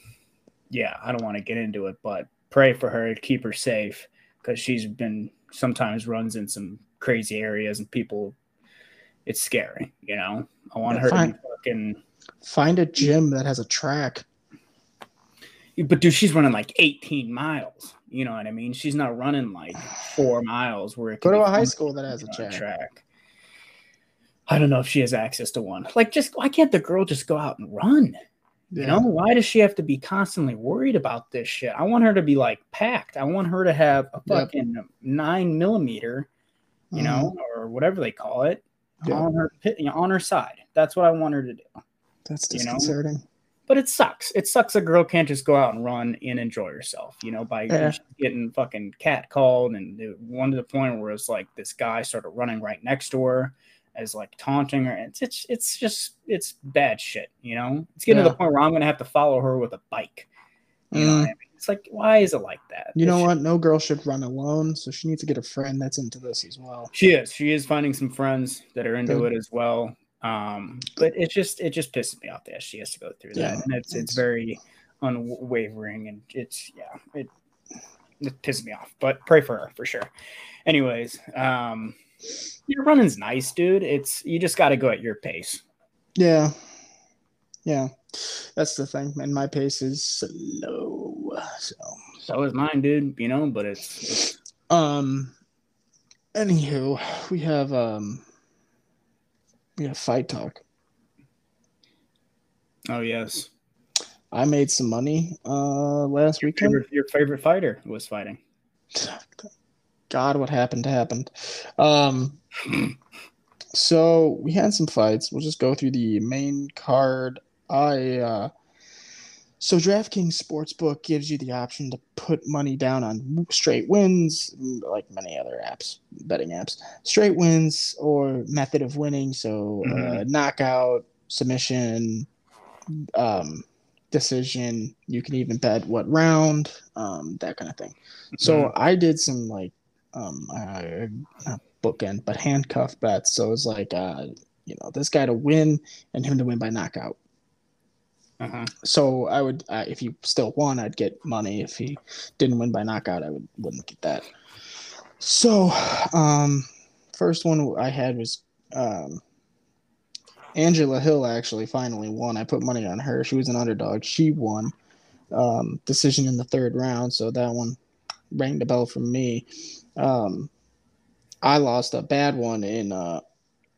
yeah, I don't want to get into it, but pray for her, keep her safe because she's been sometimes runs in some crazy areas and people it's scary, you know. I want
Yeah,
her
fine.
to be fucking
Find a gym that has a track.
but dude, she's running like 18 miles. You know what I mean? She's not running like four miles where it
Go to a high school that has a
on
track.
I don't know if she has access to one. Like, just why can't the girl just go out and run? You know, why does she have to be constantly worried about this shit? I want her to be like packed. I want her to have a
Yep.
fucking nine millimeter, you know, mm-hmm. or whatever they call it,
Yep.
on her you know, on her side. That's what I want her to do.
That's
you know?
disconcerting.
But it sucks. It sucks a girl can't just go out and run and enjoy herself, you know, by
Yeah.
getting fucking catcalled and one to the point where it's like this guy started running right next to her as like taunting her. It's it's it's just it's bad shit, you know. It's getting to the point where I'm gonna have to follow her with a bike. You know
Mm.
what I mean? It's like why is it like that?
You know
This
what? No girl should run alone, so she needs to get a friend that's into this as well.
She is. She is finding some friends that are into
Good.
it as well. Um, but it just it just pisses me off that she has to go through that,
Yeah,
and it's it's
it's-
very unwavering, and it's yeah, it it pisses me off. But pray for her for sure. Anyways, um, your running's nice, dude. It's you just got to go at your pace.
Yeah. Yeah. That's the thing. And my pace is slow. So
So is mine, dude. You know, but it's, it's
um anywho, we have um we have fight talk.
oh yes,
I made some money uh last
your
weekend.
favorite, your favorite fighter was fighting.
God, what happened happened. Um, so we had some fights. We'll just go through the main card. I uh, so DraftKings Sportsbook gives you the option to put money down on straight wins, like many other apps, betting apps. Straight wins or method of winning. So uh,
Mhm.
knockout, submission, um, decision. You can even bet what round, um, that kind of thing. So I did some like um uh, not bookend but handcuff bets. So it's like uh you know this guy to win and him to win by knockout.
Uh-huh.
So I would uh, if he still won, I'd get money. If he didn't win by knockout, I would wouldn't get that. So um first one I had was um Angela Hill actually finally won. I put money on her. She was an underdog. She won. Um, decision in the third round. So that one rang the bell for me. Um, I lost a bad one in uh,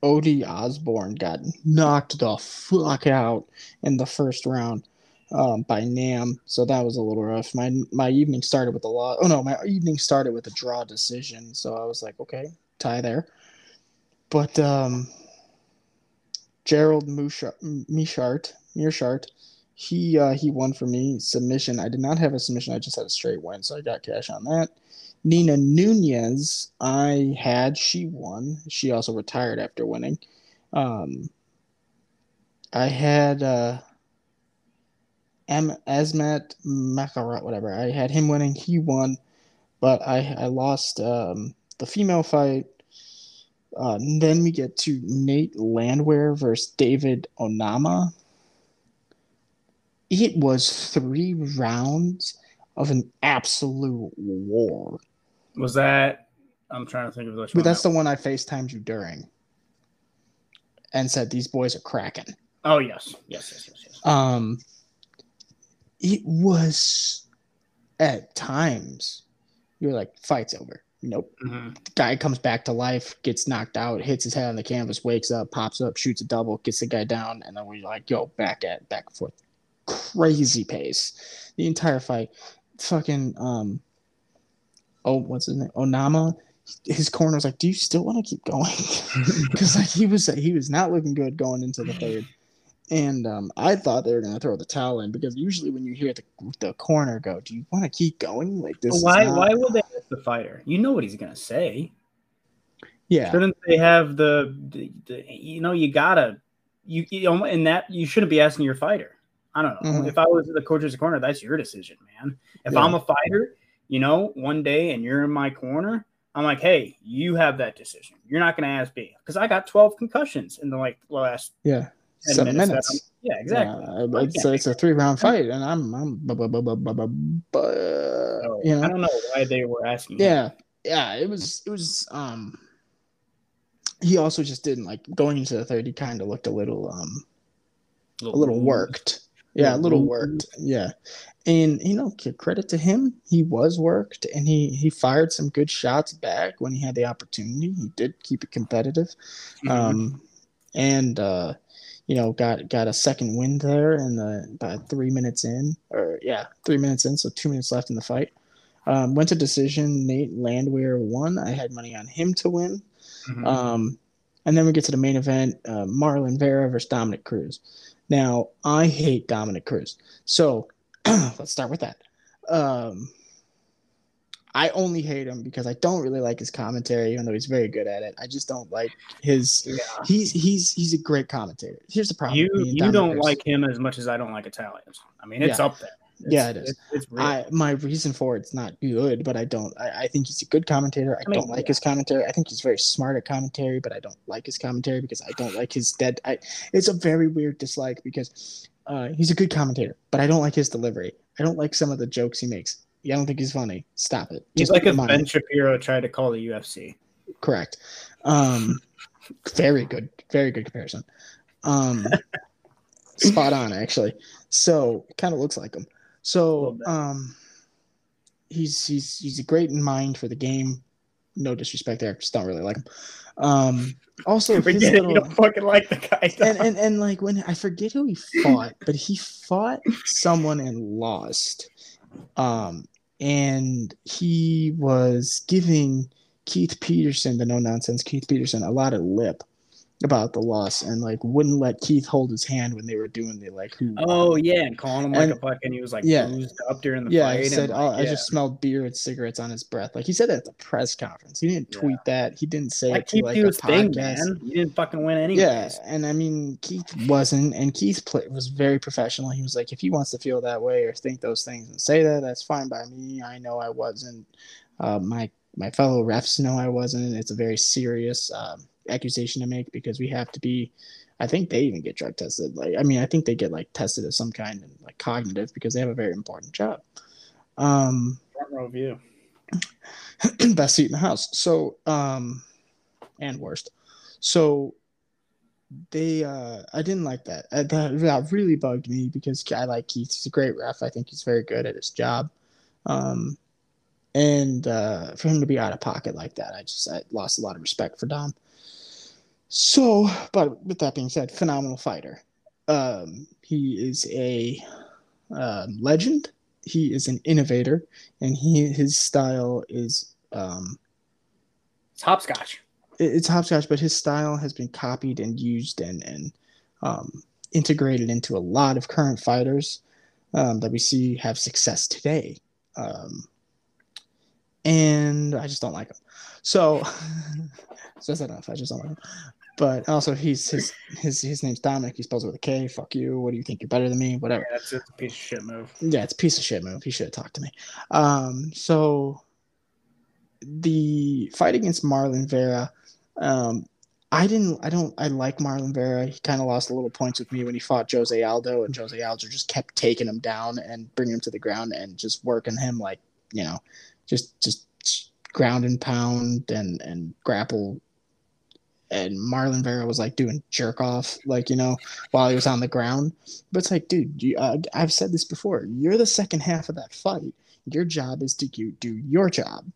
Odie Osbourne got knocked the fuck out in the first round um, by Nam. So that was a little rough. My my evening started with a lot. Oh no, my evening started with a draw decision. So I was like, okay, tie there. But um, Gerald Mishart, Meerschaert, he uh, he won for me submission. I did not have a submission. I just had a straight win, so I got cash on that. Nina Nunes, I had. She won. She also retired after winning. Um, I had uh, M- Asmat Makarat, whatever. I had him winning. He won, but I I lost um, the female fight. Uh, then we get to Nate Landwehr versus David Onama. It was three rounds of an absolute war.
Was that? I'm trying to think of which
But that's
that-
the one I FaceTimed you during and said these boys are cracking.
oh yes, yes, yes, yes, yes.
Um it was at times you're like, fight's over. Nope.
Mhm.
Guy comes back to life, gets knocked out, hits his head on the canvas, wakes up, pops up, shoots a double, gets the guy down, and then we're like, yo, back at back and forth. Crazy pace. The entire fight. Fucking um oh what's his name? Onama. His corner was like, Do you still want to keep going? [LAUGHS] Because like he was he was not looking good going into the third. And um, I thought they were gonna throw the towel in because usually when you hear the the corner go, do you want to keep going? Like this?
why?
not-
Why would they ask the fighter? You know what he's gonna say.
Yeah,
Shouldn't they have the, the, the you know you gotta you, you in that you shouldn't be asking your fighter. I don't know.
Mhm.
If I was the coach's corner, that's your decision, man. If
Yeah.
I'm a fighter, you know, one day and you're in my corner, I'm like, hey, you have that decision. You're not going to ask me because I got 12 concussions in the like last
Yeah. Seven
minutes.
minutes.
Yeah, exactly.
Yeah, it's, a, it's a three round fight, and I'm, I'm, bu- bu- bu- bu- bu- bu- bu-
So,
you know,
I don't know why they were asking. him.
yeah, yeah. It was, it was. Um, he also just didn't like going into the third. He kind of looked a little, um, a little
loose.
worked. Yeah, a
Little
worked. Yeah, and you know, credit to him, he was worked, and he he fired some good shots back when he had the opportunity. He did keep it competitive.
Mhm.
um, and uh, you know got got a second win there in the about three minutes in, or yeah, three minutes in, so two minutes left in the fight. Um, went to decision. Nate Landwehr won. I had money on him to win.
Mhm.
Um, and then we get to the main event: uh, Marlon Vera versus Dominick Cruz. Now I hate Dominick Cruz, so [CLEARS THROAT] let's start with that. Um, I only hate him because I don't really like his commentary, even though he's very good at it. I just don't like his
yeah.
He's he's he's a great commentator. Here's the problem.
You
with me and
you
Dominick
don't
Cruz.
like him as much as I don't like Italians. I mean, it's
Yeah.
up there. It's,
Yeah, it is.
It's, it's.
I my reason for it's not good, but I don't. I, I think he's a good commentator. I,
I mean,
don't like
yeah.
his commentary. I think he's very smart at commentary, but I don't like his commentary because I don't like his dead. I, it's a very weird dislike because uh, he's a good commentator, but I don't like his delivery. I don't like some of the jokes he makes. Yeah, I don't think he's funny. Stop it.
He's like
put
if
money.
Ben Shapiro tried to call the UFC.
Correct. Um, very good, very good comparison. Um, [LAUGHS] spot on actually. So kind of looks like him. So um, he's he's he's a great in mind for the game. No disrespect there, just don't really like him. Um, also his
Forget. You
little
don't fucking like the guy.
and, and and like when I forget who he fought, but he fought someone and lost. Um, and he was giving Keith Peterson, the no nonsense Keith Peterson, a lot of lip about the loss and like wouldn't let Keith hold his hand when they were doing the like who
oh yeah, and calling him like
And-
a fucking. He was like
yeah.
bruised up during the
yeah,
fight.
he
and, like,
oh, I just smelled beer and cigarettes on his breath. Like he said that at the press conference. He didn't tweet that. He didn't say
Like
it to like a
his thing,
podcast.
man. You didn't fucking win anyways.
Yeah, and I mean Keith wasn't, and Keith play, was very professional. He was like, if he wants to feel that way or think those things and say that, that's fine by me. I know I wasn't. Uh, my my fellow refs know I wasn't. It's a very serious um, accusation to make because we have to be. I think they even get drug tested. Like, I mean, I think they get like tested of some kind and like cognitive because they have a very important job. Um,
Front row view. [CLEARS THROAT]
best seat in the house. So, um, and worst. So they, uh, I didn't like that. Uh, that. That really bugged me because I like Keith. He's a great ref. I think he's very good at his job. Um, and uh, for him to be out of pocket like that, I just I lost a lot of respect for Dom. So, but with that being said, phenomenal fighter. Um, he is a um, legend. He is an innovator, and he his style is um,
It's hopscotch.
it- it's hopscotch, but his style has been copied and used and and um, integrated into a lot of current fighters um, that we see have success today. Um, and I just don't like him. So [LAUGHS] it's just enough. I just don't like him. But also, he's his his his name's Dominick. He spells it with a K. Fuck you. What do you think? You're better than me? Whatever.
Yeah, that's just a piece of shit move.
Yeah, it's a piece of shit move. He should have talked to me. Um, so the fight against Marlon Vera, um, I didn't. I don't. I like Marlon Vera. He kind of lost a little points with me when he fought Jose Aldo, and Jose Aldo just kept taking him down and bringing him to the ground and just working him like you know, just just ground and pound and and grapple. And Marlon Vera was like doing jerk off, like you know, while he was on the ground. But it's like, dude, you, uh, I've said this before. You're the second half of that fight. Your job is to do, do your job.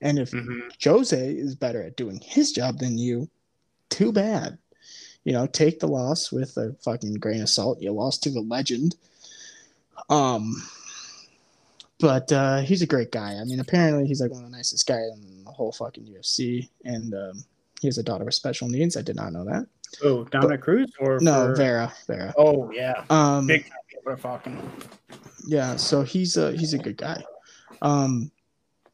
And if
Mhm.
Jose is better at doing his job than you, too bad. You know, take the loss with a fucking grain of salt. You lost to the legend. Um, but uh, he's a great guy. I mean, apparently he's like one of the nicest guys in the whole fucking UFC, and um, he has a daughter with special needs. I did not know that.
Oh, Dominick Cruz or
No,
for-
Vera, Vera.
Oh yeah,
Um,
big time. Fucking.
Yeah, so he's a he's a good guy. Um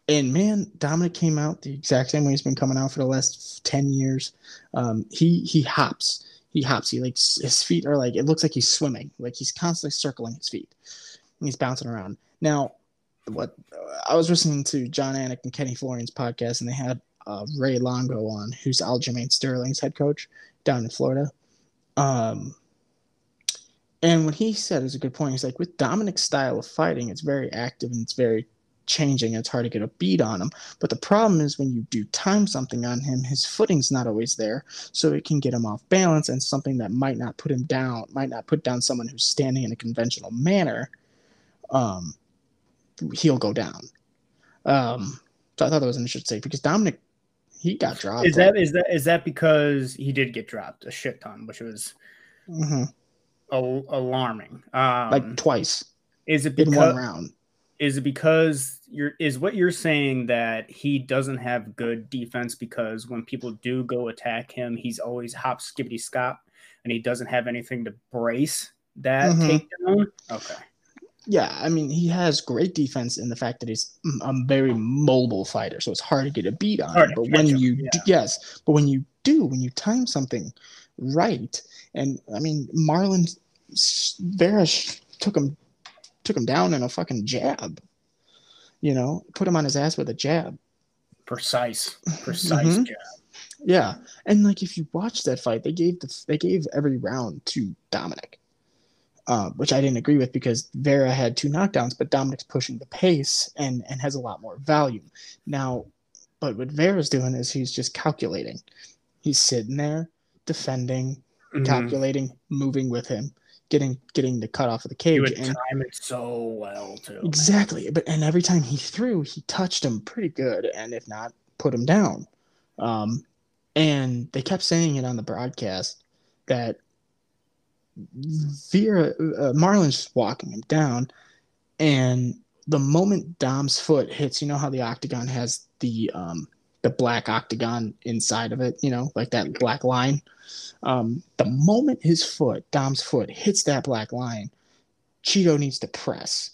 and man, Dominick came out the exact same way he's been coming out for the last ten years. Um he he hops. He hops. He like his feet are like it looks like he's swimming. Like he's constantly circling his feet. And he's bouncing around. Now, what I was listening to Jon Anik and Kenny Florian's podcast, and they had uh, Ray Longo on, who's Aljamain Sterling's head coach down in Florida. Um, and what he said is a good point. He's like, with Dominick's style of fighting, it's very active and it's very changing. It's hard to get a beat on him. But the problem is when you do time something on him, his footing's not always there. So it can get him off balance and something that might not put him down, might not put down someone who's standing in a conventional manner. Um, he'll go down. Um, so I thought that was interesting because Dominick, he got dropped.
Is that is that is that because he did get dropped a shit ton, which was
mm-hmm.
al- alarming. Um,
like twice
is it
in
because,
one round?
is it because you're is what you're saying that he doesn't have good defense because when people do go attack him, he's always hop skippity scop and he doesn't have anything to brace that
Mhm.
takedown? Okay.
Yeah, I mean he has great defense in the fact that he's a very mobile fighter, so it's hard to get a beat on
Hard
him. But when
him,
you
yeah.
yes, but when you do, when you time something right, and I mean Marlon Vera took him took him down in a fucking jab. You know, put him on his ass with a jab.
Precise. [LAUGHS] Precise
Mhm.
jab.
Yeah, and like if you watch that fight, they gave the they gave every round to Dominick, uh, which I didn't agree with because Vera had two knockdowns, but Dominick's pushing the pace and and has a lot more volume now. But what Vera's doing is he's just calculating. He's sitting there defending,
Mhm.
calculating, moving with him, getting getting the cut off of the
He
cage,
would
and
time it so well too. man.
Exactly. But and every time he threw, he touched him pretty good, and if not, put him down. Um, and they kept saying it on the broadcast that Vera uh, Marlon's just walking him down, and the moment Dom's foot hits, you know how the octagon has the um the black octagon inside of it, you know, like that black line. Um, the moment his foot, Dom's foot, hits that black line, Chito needs to press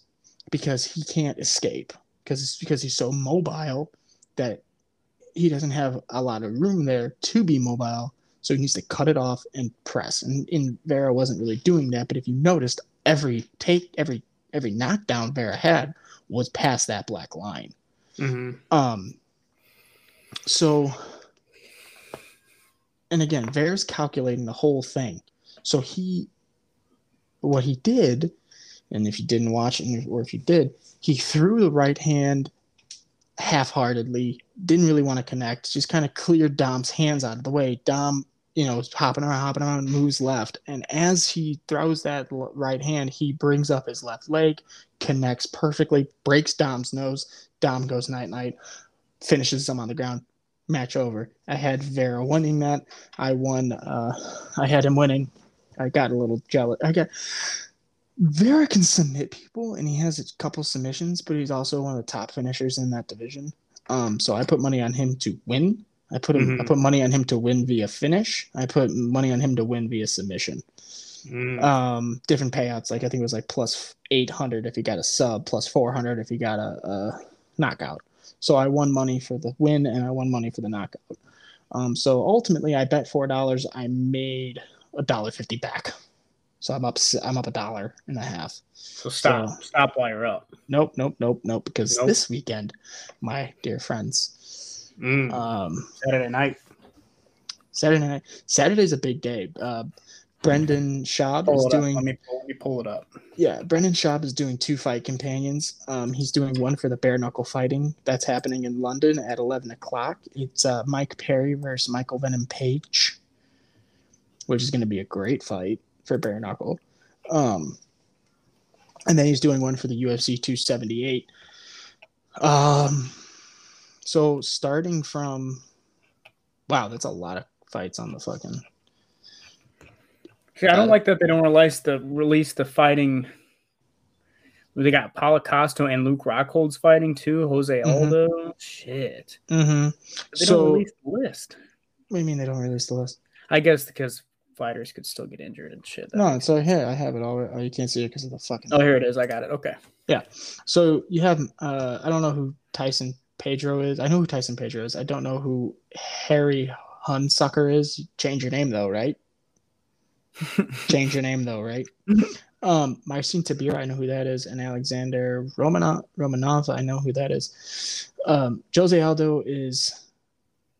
because he can't escape because it's because he's so mobile that he doesn't have a lot of room there to be mobile. So he needs to cut it off and press. And, and Vera wasn't really doing that. But if you noticed, every take, every every knockdown Vera had was past that black line.
Mhm.
Um, so, and again, Vera's calculating the whole thing. So he, what he did, and if you didn't watch it, or if you did, he threw the right hand half-heartedly, didn't really want to connect, just kind of cleared Dom's hands out of the way. Dom, you know, hopping around, hopping around, moves left, and as he throws that right hand, he brings up his left leg, connects perfectly, breaks Dom's nose. Dom goes night night, finishes him on the ground. Match over. I had Vera winning that. I won. Uh, I had him winning. I got a little jealous. I got Vera can submit people, and he has a couple submissions, but he's also one of the top finishers in that division. Um, so I put money on him to win. I put him. I
Mhm.
put money on him to win via finish. I put money on him to win via submission.
Mm.
Um, different payouts. Like I think it was like plus eight hundred if he got a sub, plus four hundred if he got a, a knockout. So I won money for the win, and I won money for the knockout. Um, so ultimately, I bet four dollars. I made a dollar fifty back. So I'm up. I'm up a dollar and a half.
so stop.
so-
stop while you're up.
Nope, nope, nope, nope. Because
Nope.
this weekend, my dear friends,
Mm.
um,
Saturday night.
Saturday night. Saturday's a big day. Uh, Brendan Schaub is
Pull
doing.
Let me pull, let me pull it up.
Yeah, Brendan Schaub is doing two fight companions. Um, he's doing one for the bare knuckle fighting that's happening in London at eleven o'clock. It's uh, Mike Perry versus Michael Venom Page, which is going to be a great fight for bare knuckle. Um, and then he's doing one for the UFC two seventy eight. Um, so starting from, wow, that's a lot of fights on the fucking.
See, I don't
Uh,
like that they don't release the release the fighting. They got Paulo Costa and Luke Rockhold's fighting too. Jose
Mhm.
Aldo. Shit.
Mm-hmm.
They
So-
don't release the list.
What do you mean they don't release the list?
I guess because fighters could still get injured and shit. That
No, it's right here. I have it all. Oh, you can't see it because of the fucking.
Oh, here it is. I got it. Okay. Yeah.
So you have. Uh, I don't know who Tyson Pedro is. I know who Tyson Pedro is. I don't know who Harry Hunsucker is. Change your name though, right? [LAUGHS] Change your name though, right? um, Marcin Tybura, I know who that is, and Alexander Romanov, Romanov I know who that is. Um, Jose Aldo is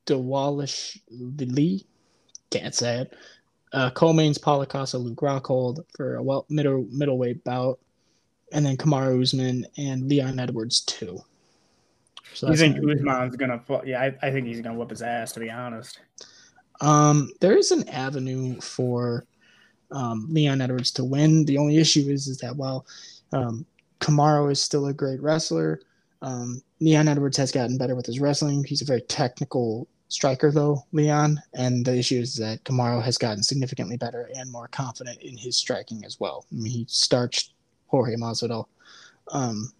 Dewalish Lee, can't say it. Uh, Coleman's Paulo Luke Rockhold for a well middle middleweight bout, and then Kamaru Usman and Leon Edwards too.
So you think Usman's gonna? Yeah, I, I think he's gonna whip his ass. To be honest.
Um, there is an avenue for um, Leon Edwards to win. The only issue is is that while um, Kamaru is still a great wrestler, um, Leon Edwards has gotten better with his wrestling. He's a very technical striker, though Leon, and the issue is that Kamaru has gotten significantly better and more confident in his striking as well. I mean, he starched Jorge Masvidal. Um,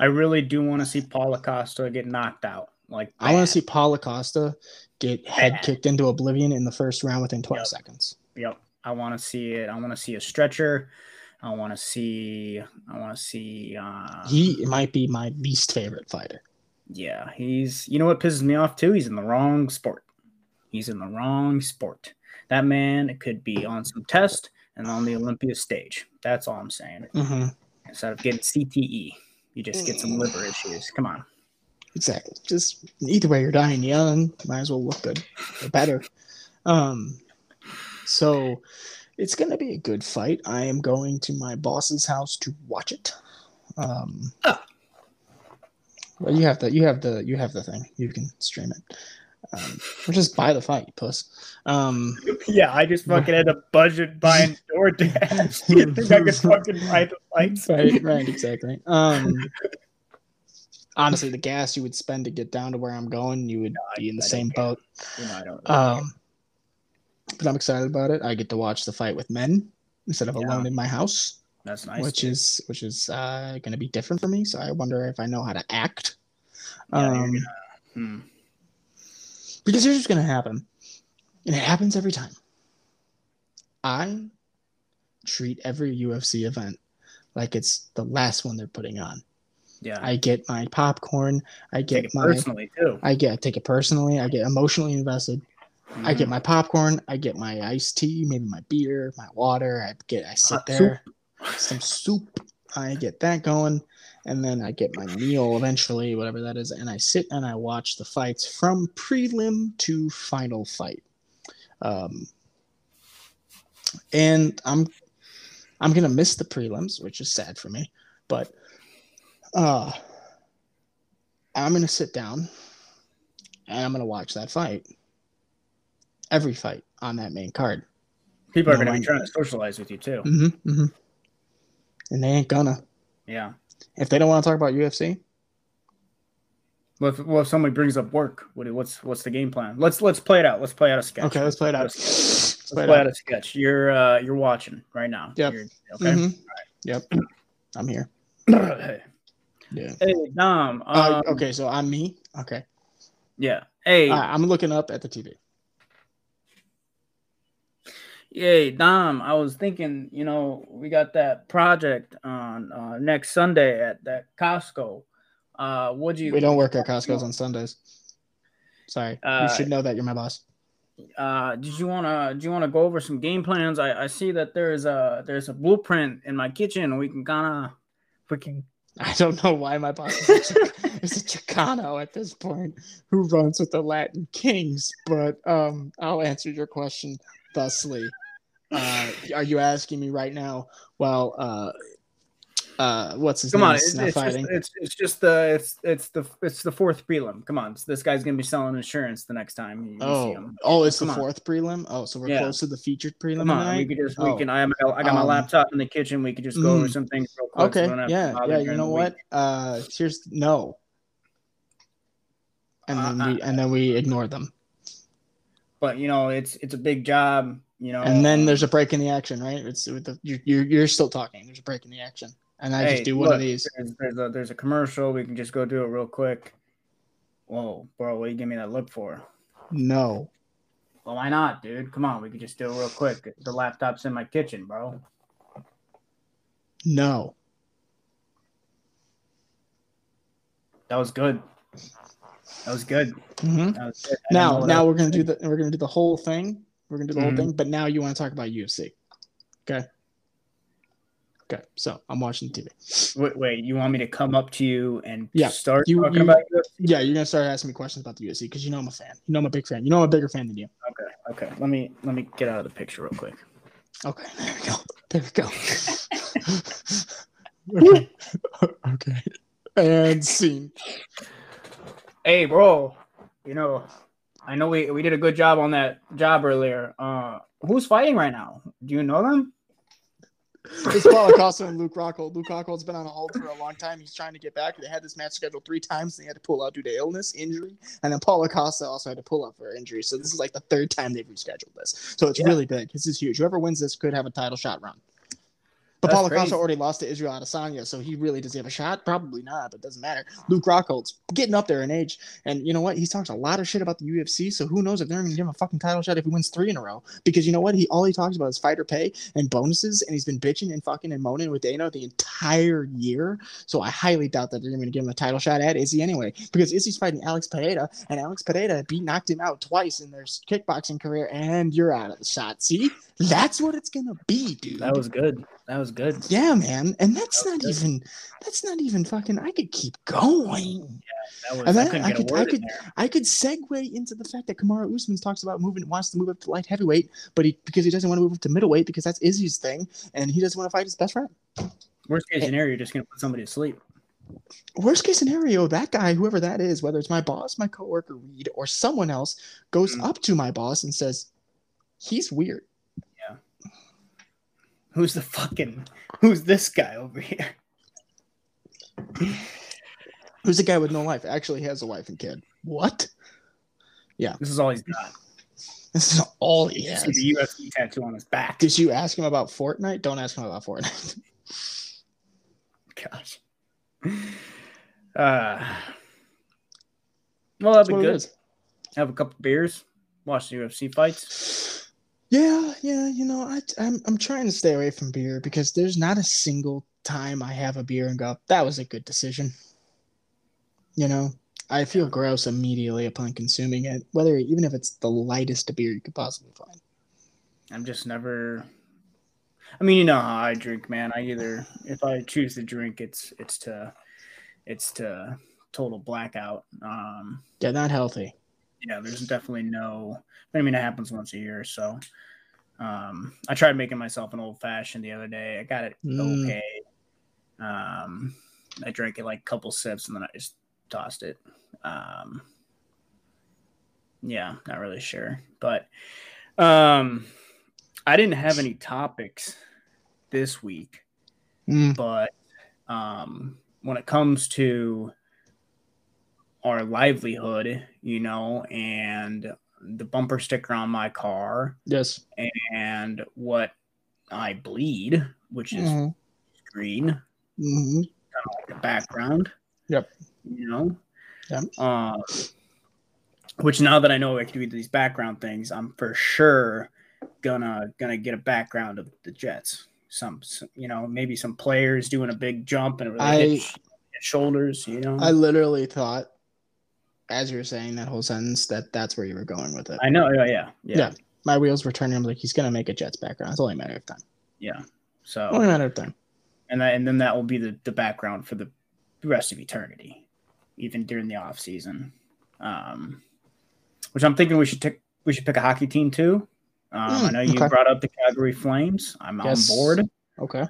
I really do want to see Costa get knocked out. Like
bad. I want to see Costa get head bad. kicked into oblivion in the first round within 12
yep.
seconds.
Yep. I want to see it. I want to see a stretcher. I want to see. I want to see. Uh,
he might be my least favorite fighter.
Yeah, he's. You know what pisses me off too? He's in the wrong sport. He's in the wrong sport. That man could be on some test and on the Olympia stage. That's all I'm saying.
Mm-hmm.
Instead of getting CTE, you just get some liver issues. Come on.
Exactly. Just either way, you're dying young. Might as well look good or better. Um, so it's going to be a good fight. I am going to my boss's house to watch it. Um, oh. Well, you have the you have the you have the thing. You can stream it. Um, or just buy the fight, puss. Um,
yeah, I just fucking had a budget buying [LAUGHS] DoorDash. [LAUGHS] you think I could fucking buy the fights? [LAUGHS]
Right, right, exactly. Um, honestly, the gas you would spend to get down to where I'm going, you would no, be in the I same boat. You know, I don't. Um, but I'm excited about it. I get to watch the fight with men instead of yeah. alone in my house.
That's nice.
Which dude. is which is uh, going to be different for me. So I wonder if I know how to act. Yeah, um, hmm. Because here's what's going to happen, and it happens every time. I treat every UFC event like it's the last one they're putting on.
Yeah.
I get my popcorn. I get my
personally too.
I get take it personally. I get emotionally invested. Mm-hmm. I get mm-hmm. my popcorn, I get my iced tea, maybe my beer, my water. I get, I sit Hot there, soup. some soup. I get that going, and then I get my meal eventually, whatever that is, and I sit and I watch the fights from prelim to final fight. Um, and I'm I'm gonna miss the prelims, which is sad for me, but uh, I'm gonna sit down and I'm gonna watch that fight every fight on that main card.
People are going to be trying to socialize with you too.
Mm-hmm, mm-hmm. And they ain't gonna.
Yeah.
If they don't want to talk about UFC.
Well if, well, if somebody brings up work, what, what's what's the game plan? Let's let's play it out. Let's play out a sketch.
Okay, let's play it out.
Let's, let's play, play out. out a sketch. You're uh you're watching right now.
Yep.
You're,
okay. Mm-hmm. Right. Yep. I'm here.
hey. [CLEARS THROAT] Yeah. Hey Dom.
Uh, um, uh, okay, so I'm me. Okay.
Yeah. Hey.
I'm looking up at the TV.
Yay, Dom, I was thinking, you know, we got that project on uh, next Sunday at that Costco. Uh, would you?
We don't work at Costco's on Sundays. Sorry, uh, you should know that you're my boss.
Uh, did you wanna? Do you wanna go over some game plans? I, I see that there's a there's a blueprint in my kitchen. We can kind of we can.
I don't know why my boss is a, [LAUGHS] is a Chicano at this point who runs with the Latin Kings, but um, I'll answer your question thusly. Uh, are you asking me right now? Well, uh, uh, what's his
Come
name?
on, it's, it's just, it's, it's just the it's it's the it's the fourth prelim. Come on, this guy's gonna be selling insurance the next time you
oh.
see him.
Oh, it's Come the fourth prelim. Oh, so we're yeah. close to the featured prelim.
Come on, we could just we oh. can. I, am, I got um, my laptop in the kitchen. We could just go mm, over some things real quick.
Okay, so yeah, yeah. You know what? Uh, here's no, and then uh, we and then we ignore them.
But you know, it's it's a big job you know.
And then there's a break in the action, right? It's with the you're you're, still talking. There's a break in the action, and I hey, just do one of these.
There's, there's, a there's a commercial. We can just go do it real quick. Whoa, bro, what are you give me that look for?
No.
Well, why not, dude? Come on, we can just do it real quick. The laptop's in my kitchen, bro.
No.
That was good. That was good.
Mm-hmm. That was good. Now, now we're gonna do the we're gonna do the whole thing we're gonna do the mm-hmm. whole thing, but now you want to talk about UFC. Okay. Okay. So I'm watching TV.
Wait, wait, you want me to come up to you and
Yeah,
start
you-
talking
you-
about UFC?
Yeah, you're gonna start asking me questions about the UFC because you know I'm a fan. You know I'm a big fan. You know I'm a bigger fan than you.
Okay, okay. Let me let me get out of the picture real quick.
Okay, there we go. There we go. [LAUGHS] [LAUGHS] okay. okay. And scene.
Hey, bro. You know, I know we, we did a good job on that job earlier. Uh, who's fighting right now? Do you know them?
It's Paulo Costa and Luke Rockhold. Luke Rockhold's been on a hold for a long time. He's trying to get back. They had this match scheduled three times. They had to pull out due to illness, injury, and then Paulo Costa also had to pull out for injury. So this is like the third time they've rescheduled this. So it's
Yeah.
really big. This is huge. Whoever wins this could have a title shot run. But
That's
Paulo. Costa already lost to Israel Adesanya, so he really does he have a shot? Probably not, but it doesn't matter. Luke Rockhold's getting up there in age, and you know what? He talks a lot of shit about the UFC, so who knows if they're going to give him a fucking title shot if he wins three in a row? Because you know what? He all he talks about is fighter pay and bonuses, and he's been bitching and fucking and moaning with Dana the entire year. So I highly doubt that they're going to give him a title shot at Izzy anyway, because Izzy's fighting Alex Pereira, and Alex Pereira beat knocked him out twice in their kickboxing career, and you're out of the shot. See, that's what it's gonna be, dude.
That was good. That was good.
Yeah, man, and that's
That
not
good.
even that's not even fucking. I could keep going.
That was.
And
I
then
couldn't
I could-
a
I could-
there.
I could segue into the fact that Kamaru Usman talks about moving, wants to move up to light heavyweight, but he because he doesn't want to move up to middleweight because that's Izzy's thing, and he doesn't want to fight his best friend.
Worst case scenario, you're just gonna put somebody to sleep.
Worst case scenario, that guy, whoever that is, whether it's my boss, my coworker Reed, or someone else, goes
Mhm.
up to my boss and says, "He's weird."
Who's the fucking? Who's this guy over here?
Who's the guy with no life? Actually, has a wife and kid. What? Yeah.
This is all he's got.
This is all he has.
the UFC tattoo on his back.
Did you ask him about Fortnite? Don't ask him about Fortnite.
Gosh. Uh, well, that'd be good. Have a couple beers, watch the UFC fights.
Yeah, yeah, you know, I, I'm I'm trying to stay away from beer because there's not a single time I have a beer and go, that was a good decision. You know, I feel gross immediately upon consuming it, whether even if it's the lightest beer you could possibly find.
I'm just never. I mean, you know how I drink, man. I either if I choose to drink, it's it's to it's to total blackout. Um,
Yeah, not healthy.
Yeah, there's definitely no. I mean, it happens once a year, so. Um, I tried making myself an old fashioned the other day. I got it
Mm.
okay. Um, I drank it like a couple sips and then I just tossed it. Um, yeah, not really sure, but um, I didn't have any topics this week,
Mm,
but um, when it comes to our livelihood, you know, and the bumper sticker on my car
yes.
and what I bleed, which is
Mhm,
green,
mhm.
the background.
Yep.
You know.
Yep.
Uh, which now that I know I can do these background things, I'm for sure gonna gonna get a background of the Jets. Some, some you know, maybe some players doing a big jump and really
I-
hit, hit shoulders. You know.
I literally thought, as you were saying that whole sentence, that that's where you were going with it.
I know. Yeah. Yeah. Yeah.
Yeah. My wheels were turning. I'm like, he's gonna make a Jets background. It's only a matter of time.
yeah. So
Only a matter of time.
and that, and then that will be the, the background for the rest of eternity, even during the off season. Um, which I'm thinking we should take we should pick a hockey team too. Um, I
Mm,
know you
okay.
brought up the Calgary Flames. I'm
Yes.
on board.
Okay.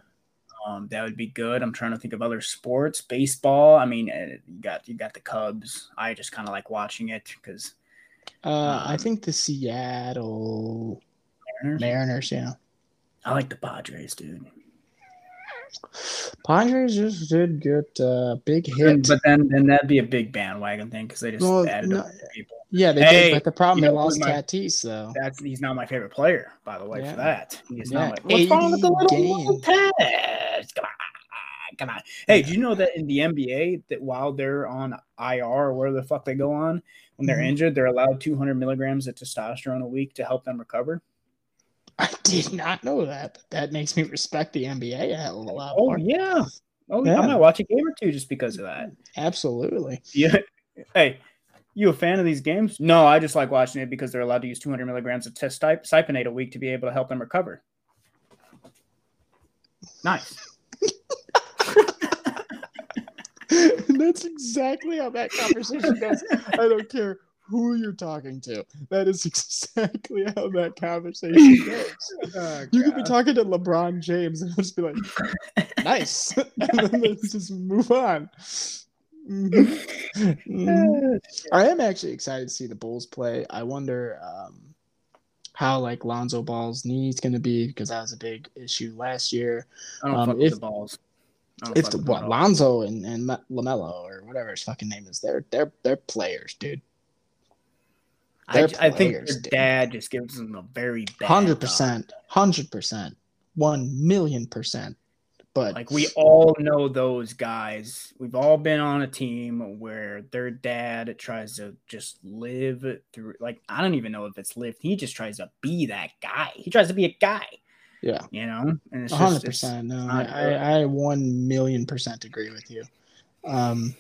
Um, that would be good. I'm trying to think of other sports. Baseball. I mean, eh, you got you got the Cubs. I just kind of like watching it because
Uh, I
Um,
think the Seattle Mariners? Mariners. Yeah.
I like the Padres, dude.
Padres just did get a big hit.
But then then that'd be a big bandwagon thing because they just
Well,
added
no-
people.
yeah, they
Hey,
did. But the problem, they
know
lost
my-
Tatis, though.
That's he's not my favorite player, by the way.
Yeah.
For that, he's
Yeah,
not. My, what's wrong with the
80
little
games.
Lopez? Come on, come on. Hey, do you know that in the NBA that while they're on IR or where the fuck they go on when they're
Mhm.
injured, they're allowed 200 milligrams of testosterone a week to help them recover.
I did not know that. But that makes me respect the NBA a hell of a lot
Oh
more.
yeah. Oh,
Yeah.
I might watch a game or two just because of that.
Absolutely.
Yeah. [LAUGHS] Hey, you a fan of these games? No, I just like watching it because they're allowed to use 200 milligrams of test cypionate a week to be able to help them recover. Nice. [LAUGHS] [LAUGHS]
That's exactly how that conversation goes. I don't care who you're talking to. That is [LAUGHS] exactly how that conversation [LAUGHS] goes.
Oh,
You could be talking to LeBron James and [LAUGHS] just be like, nice. and then let's just move on. I am actually excited to see the Bulls play. I wonder um, how like Lonzo Ball's knee's going to be because that was a big issue last year.
I don't
um,
fuck
if-
with the balls.
If the what. Lonzo and and LaMelo or whatever his fucking name is, they're they're they're players, dude.
I, I think their dad just gives them a very
hundred percent, hundred percent, one million percent. But
Like we all know those guys. We've all been on a team where their dad tries to just live through. Like I don't even know if it's lived. He just tries to be that guy. He tries to be a guy.
yeah,
You know, and it's
hundred percent. No, I. I I one million percent agree with you. Um,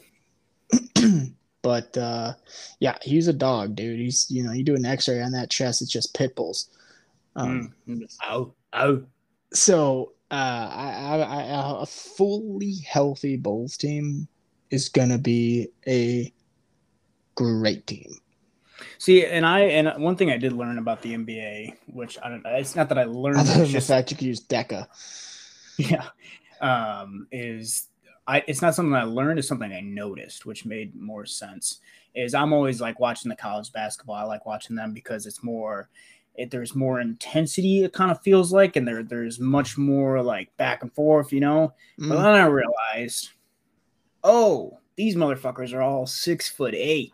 [CLEARS THROAT] [CLEARS THROAT] but uh, yeah, he's a dog, dude. He's you know you do an X-ray on that chest, it's just pit bulls. Um,
mm, oh oh
So uh, I, I, I, a fully healthy Bulls team is gonna be a great team.
See, and I and one thing I did learn about the NBA, which I don't. It's not that I learned.
Other than the
just
fact you can use Deca. [LAUGHS]
yeah um is i it's not something i learned it's something i noticed which made more sense is i'm always like watching the college basketball i like watching them because it's more it, there's more intensity it kind of feels like and there there's much more like back and forth you know but
Mm,
then i realized oh these motherfuckers are all six foot eight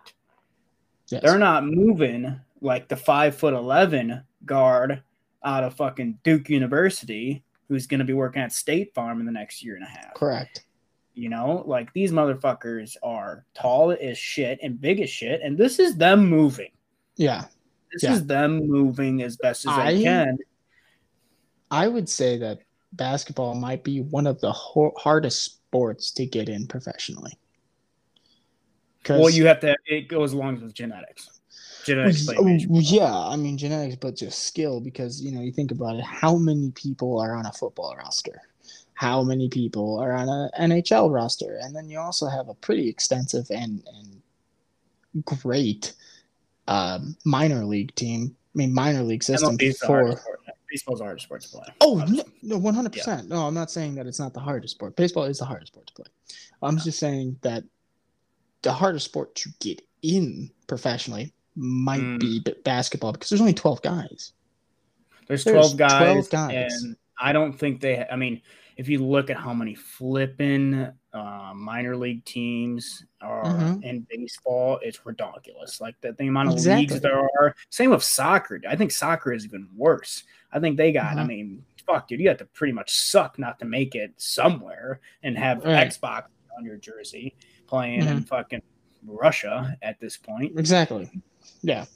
yes.
they're not moving like the five foot eleven guard out of fucking Duke University who's going to be working at State Farm in the next year and a half.
correct.
You know, like these motherfuckers are tall as shit and big as shit, and this is them moving.
Yeah,
This
Yeah.
is them moving as best as
I-
they can.
I would say that basketball might be one of the ho- hardest sports to get in professionally.
Well, you have to. It goes along with genetics. Genetics play a major role.
yeah, I mean genetics, but just skill because you know you think about it. How many people are on a football roster? How many people are on a NHL roster? And then you also have a pretty extensive and and great um, minor league team. I mean minor league system for.
Baseball's the hardest sport to play.
Oh no, no, one hundred percent. No, I'm not saying that it's not the hardest sport. Baseball is the hardest sport to play. I'm just saying that the hardest sport to get in professionally might
Mm.
be basketball because there's only twelve guys.
There's
There's
12 guys,
12 guys.
and I don't think they. I mean, if you look at how many flipping uh, minor league teams are
Mhm.
in baseball, it's ridiculous. Like the, the amount of
Exactly.
leagues there are. Same with soccer. I think soccer is even worse. I think they got. I
Mhm.
mean, fuck, dude, you have to pretty much suck not to make it somewhere and have
Right.
Xbox on your jersey playing
Mm-hmm.
in fucking Russia at this point.
Exactly. Yeah.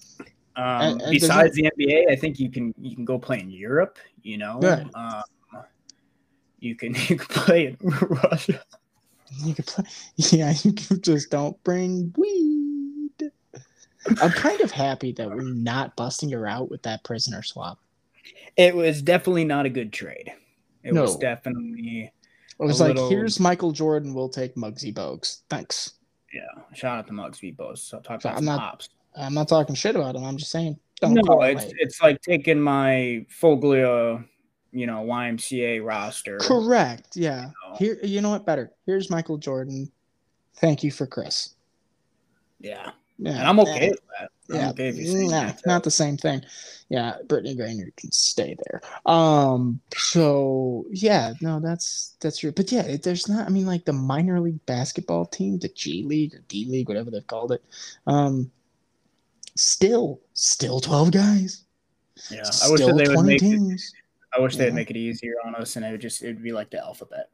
Um,
And- and
besides the NBA, I think you can you can go play in Europe. You know,
Right.
um, you can [LAUGHS] you can play in Russia.
You can play. Yeah, you can just don't bring weed. I'm kind of happy that we're not busting her out with that prisoner swap.
It was definitely not a good trade. It was
No.
definitely
It was like,
little-
here's Michael Jordan. We'll take Muggsy Bogues. Thanks.
yeah. Shout out to Mugs Beatbos. So talk about
I'm
some
not-. I'm not talking shit about him. I'm just saying. Don't
No, it's it's like taking my Foglia, you know, YMCA roster.
Correct. Yeah.
know.
Here, you know what? Better. Here's Michael Jordan. Thank you for Chris.
Yeah,
Yeah,
and I'm okay
Yeah.
with that. I'm
Yeah,
okay you
nah,
that.
not the same thing. Yeah, Brittney Griner can stay there. Um, so yeah, no, that's that's true. But yeah, it, there's not. I mean, like the minor league basketball team, the G League or D League, whatever they've called it. Um, still, still twelve guys.
Yeah, I wish
still
that they would make
teams.
I wish they'd make it easier on us, and it would just it'd be like the alphabet,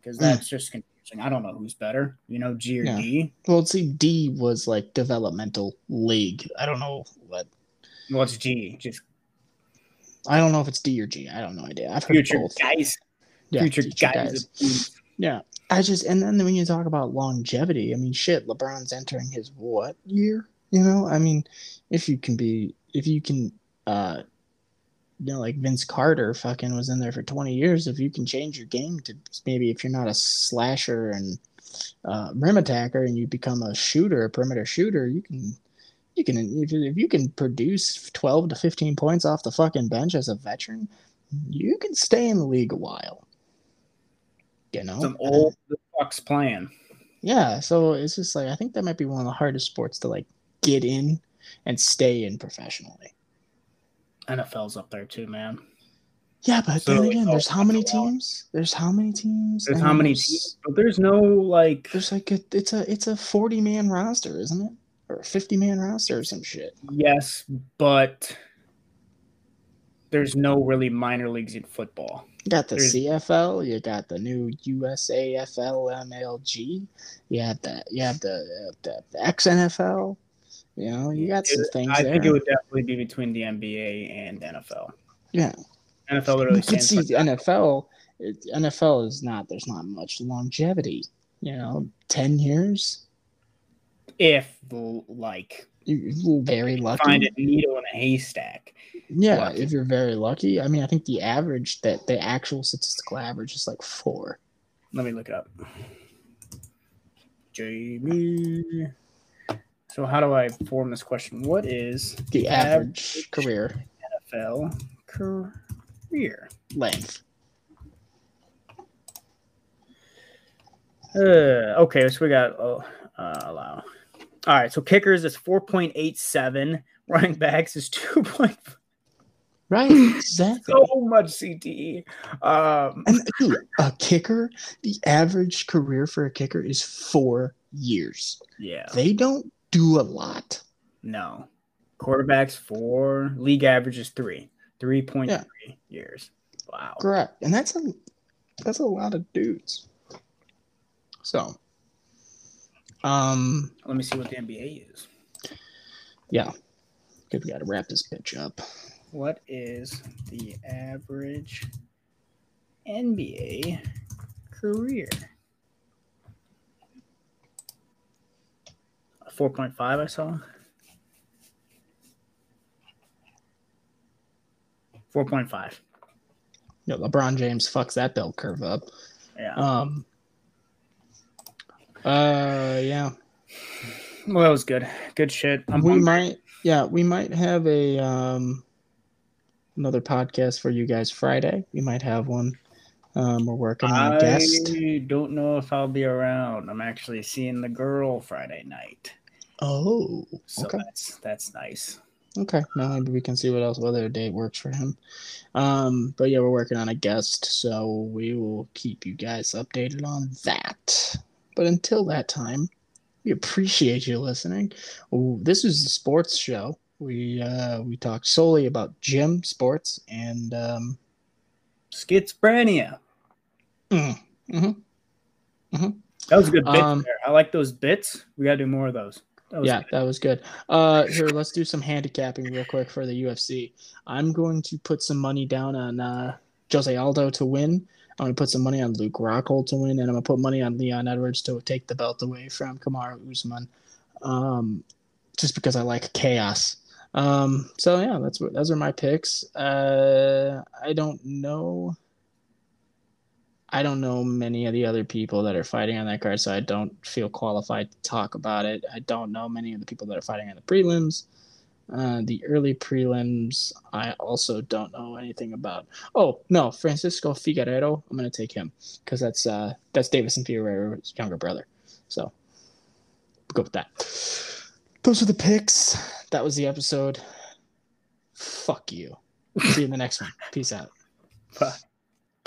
because
Mm.
that's just confusing. I don't know who's better, you know, G or
Yeah.
D.
Well, see, D was like developmental league. I don't know what.
What's G? Just
I don't know if it's D or G. I don't know idea. I've heard
future
both.
guys,
Yeah,
future, guys.
Yeah. I just and then when you talk about longevity, I mean shit, LeBron's entering his what year? You know, I mean, if you can be if you can uh you know, like Vince Carter fucking was in there for 20 years. If you can change your game to maybe if you're not a slasher and uh, rim attacker and you become a shooter, a perimeter shooter, you can you can if, if you can produce 12 to 15 points off the fucking bench as a veteran, you can stay in the league a while. You know,
Some old fuck's playing.
yeah. So it's just like I think that might be one of the hardest sports to like get in and stay in professionally.
NFL's up there too, man.
Yeah, but
So,
then again,
oh,
there's how many
that's a lot.
teams? There's how many teams?
There's how many
there's-
teams, but there's no like
There's like a, it's a it's a 40 man roster, isn't it? Or a 50 man roster or some shit.
yes, but there's no really minor leagues in football.
You got the
There's-
CFL, you got the new USAFL MLG, you have the you have the the, the XNFL. You know, you got some
It-
things
I
there.
think it would definitely be between the NBA and NFL.
Yeah.
NFL literally
you could see the NFL. It, NFL is not. There's not much longevity. You know, ten years.
if like
You're very lucky.
find a needle in a haystack.
Yeah,
lucky.
if you're very lucky. I mean, I think the average that the actual statistical average is like four.
Let me look it up. Jamie. So how do I form this question? What is
The average career
NFL career?
length.
Uh, okay, so we got oh, uh, allow. All right, so kickers is four point eight seven. [LAUGHS] Running backs is two point
Right, [LAUGHS] exactly.
so much CTE. Um,
And dude, a kicker, the average career for a kicker is four years.
yeah,
They don't do a lot.
no. Quarterbacks four. League average is three. Three point
Yeah.
three years. Wow.
Correct. And that's a that's a lot of dudes. So um
Let me see what the NBA is.
yeah. Good we gotta wrap this bitch up.
What is the average NBA career? 4.5 I saw. 4.5.
You know, LeBron James fucks that bell curve up.
Yeah.
Um uh yeah.
well, that was good. Good shit. I'm
we
hungry.
might yeah, we might have a um another podcast for you guys Friday. We might have one. Um we're working on a guest.
I don't know if I'll be around. I'm actually seeing the girl Friday night.
Oh,
So
Okay.
that's that's nice.
okay. Now maybe we can see what else, whether other date works for him. Um, but yeah, we're working on a guest, so we will keep you guys updated on that. But until that time, we appreciate you listening. Oh, This is the sports show. We uh, we talk solely about gym sports and um,
Schizophrenia.
mm, mhm.
That was a good bit
Um,
there. I like those bits. We gotta do more of those. That
yeah,
good.
that was good. Uh, here, let's do some handicapping real quick for the UFC. I'm going to put some money down on uh, Jose Aldo to win. I'm going to put some money on Luke Rockhold to win, and I'm going to put money on Leon Edwards to take the belt away from Kamaru Usman, um, just because I like chaos. Um, so yeah, that's what those are my picks. Uh, I don't know. I don't know many of the other people that are fighting on that card, so I don't feel qualified to talk about it. I don't know many of the people that are fighting on the prelims. Uh, the early prelims, I also don't know anything about. Oh no, Francisco Figueiredo. I'm gonna take him because that's uh, that's Deiveson Figueiredo's younger brother. So go with that. Those are the picks. That was the episode. Fuck you. See you in the next one. Peace out.
Bye.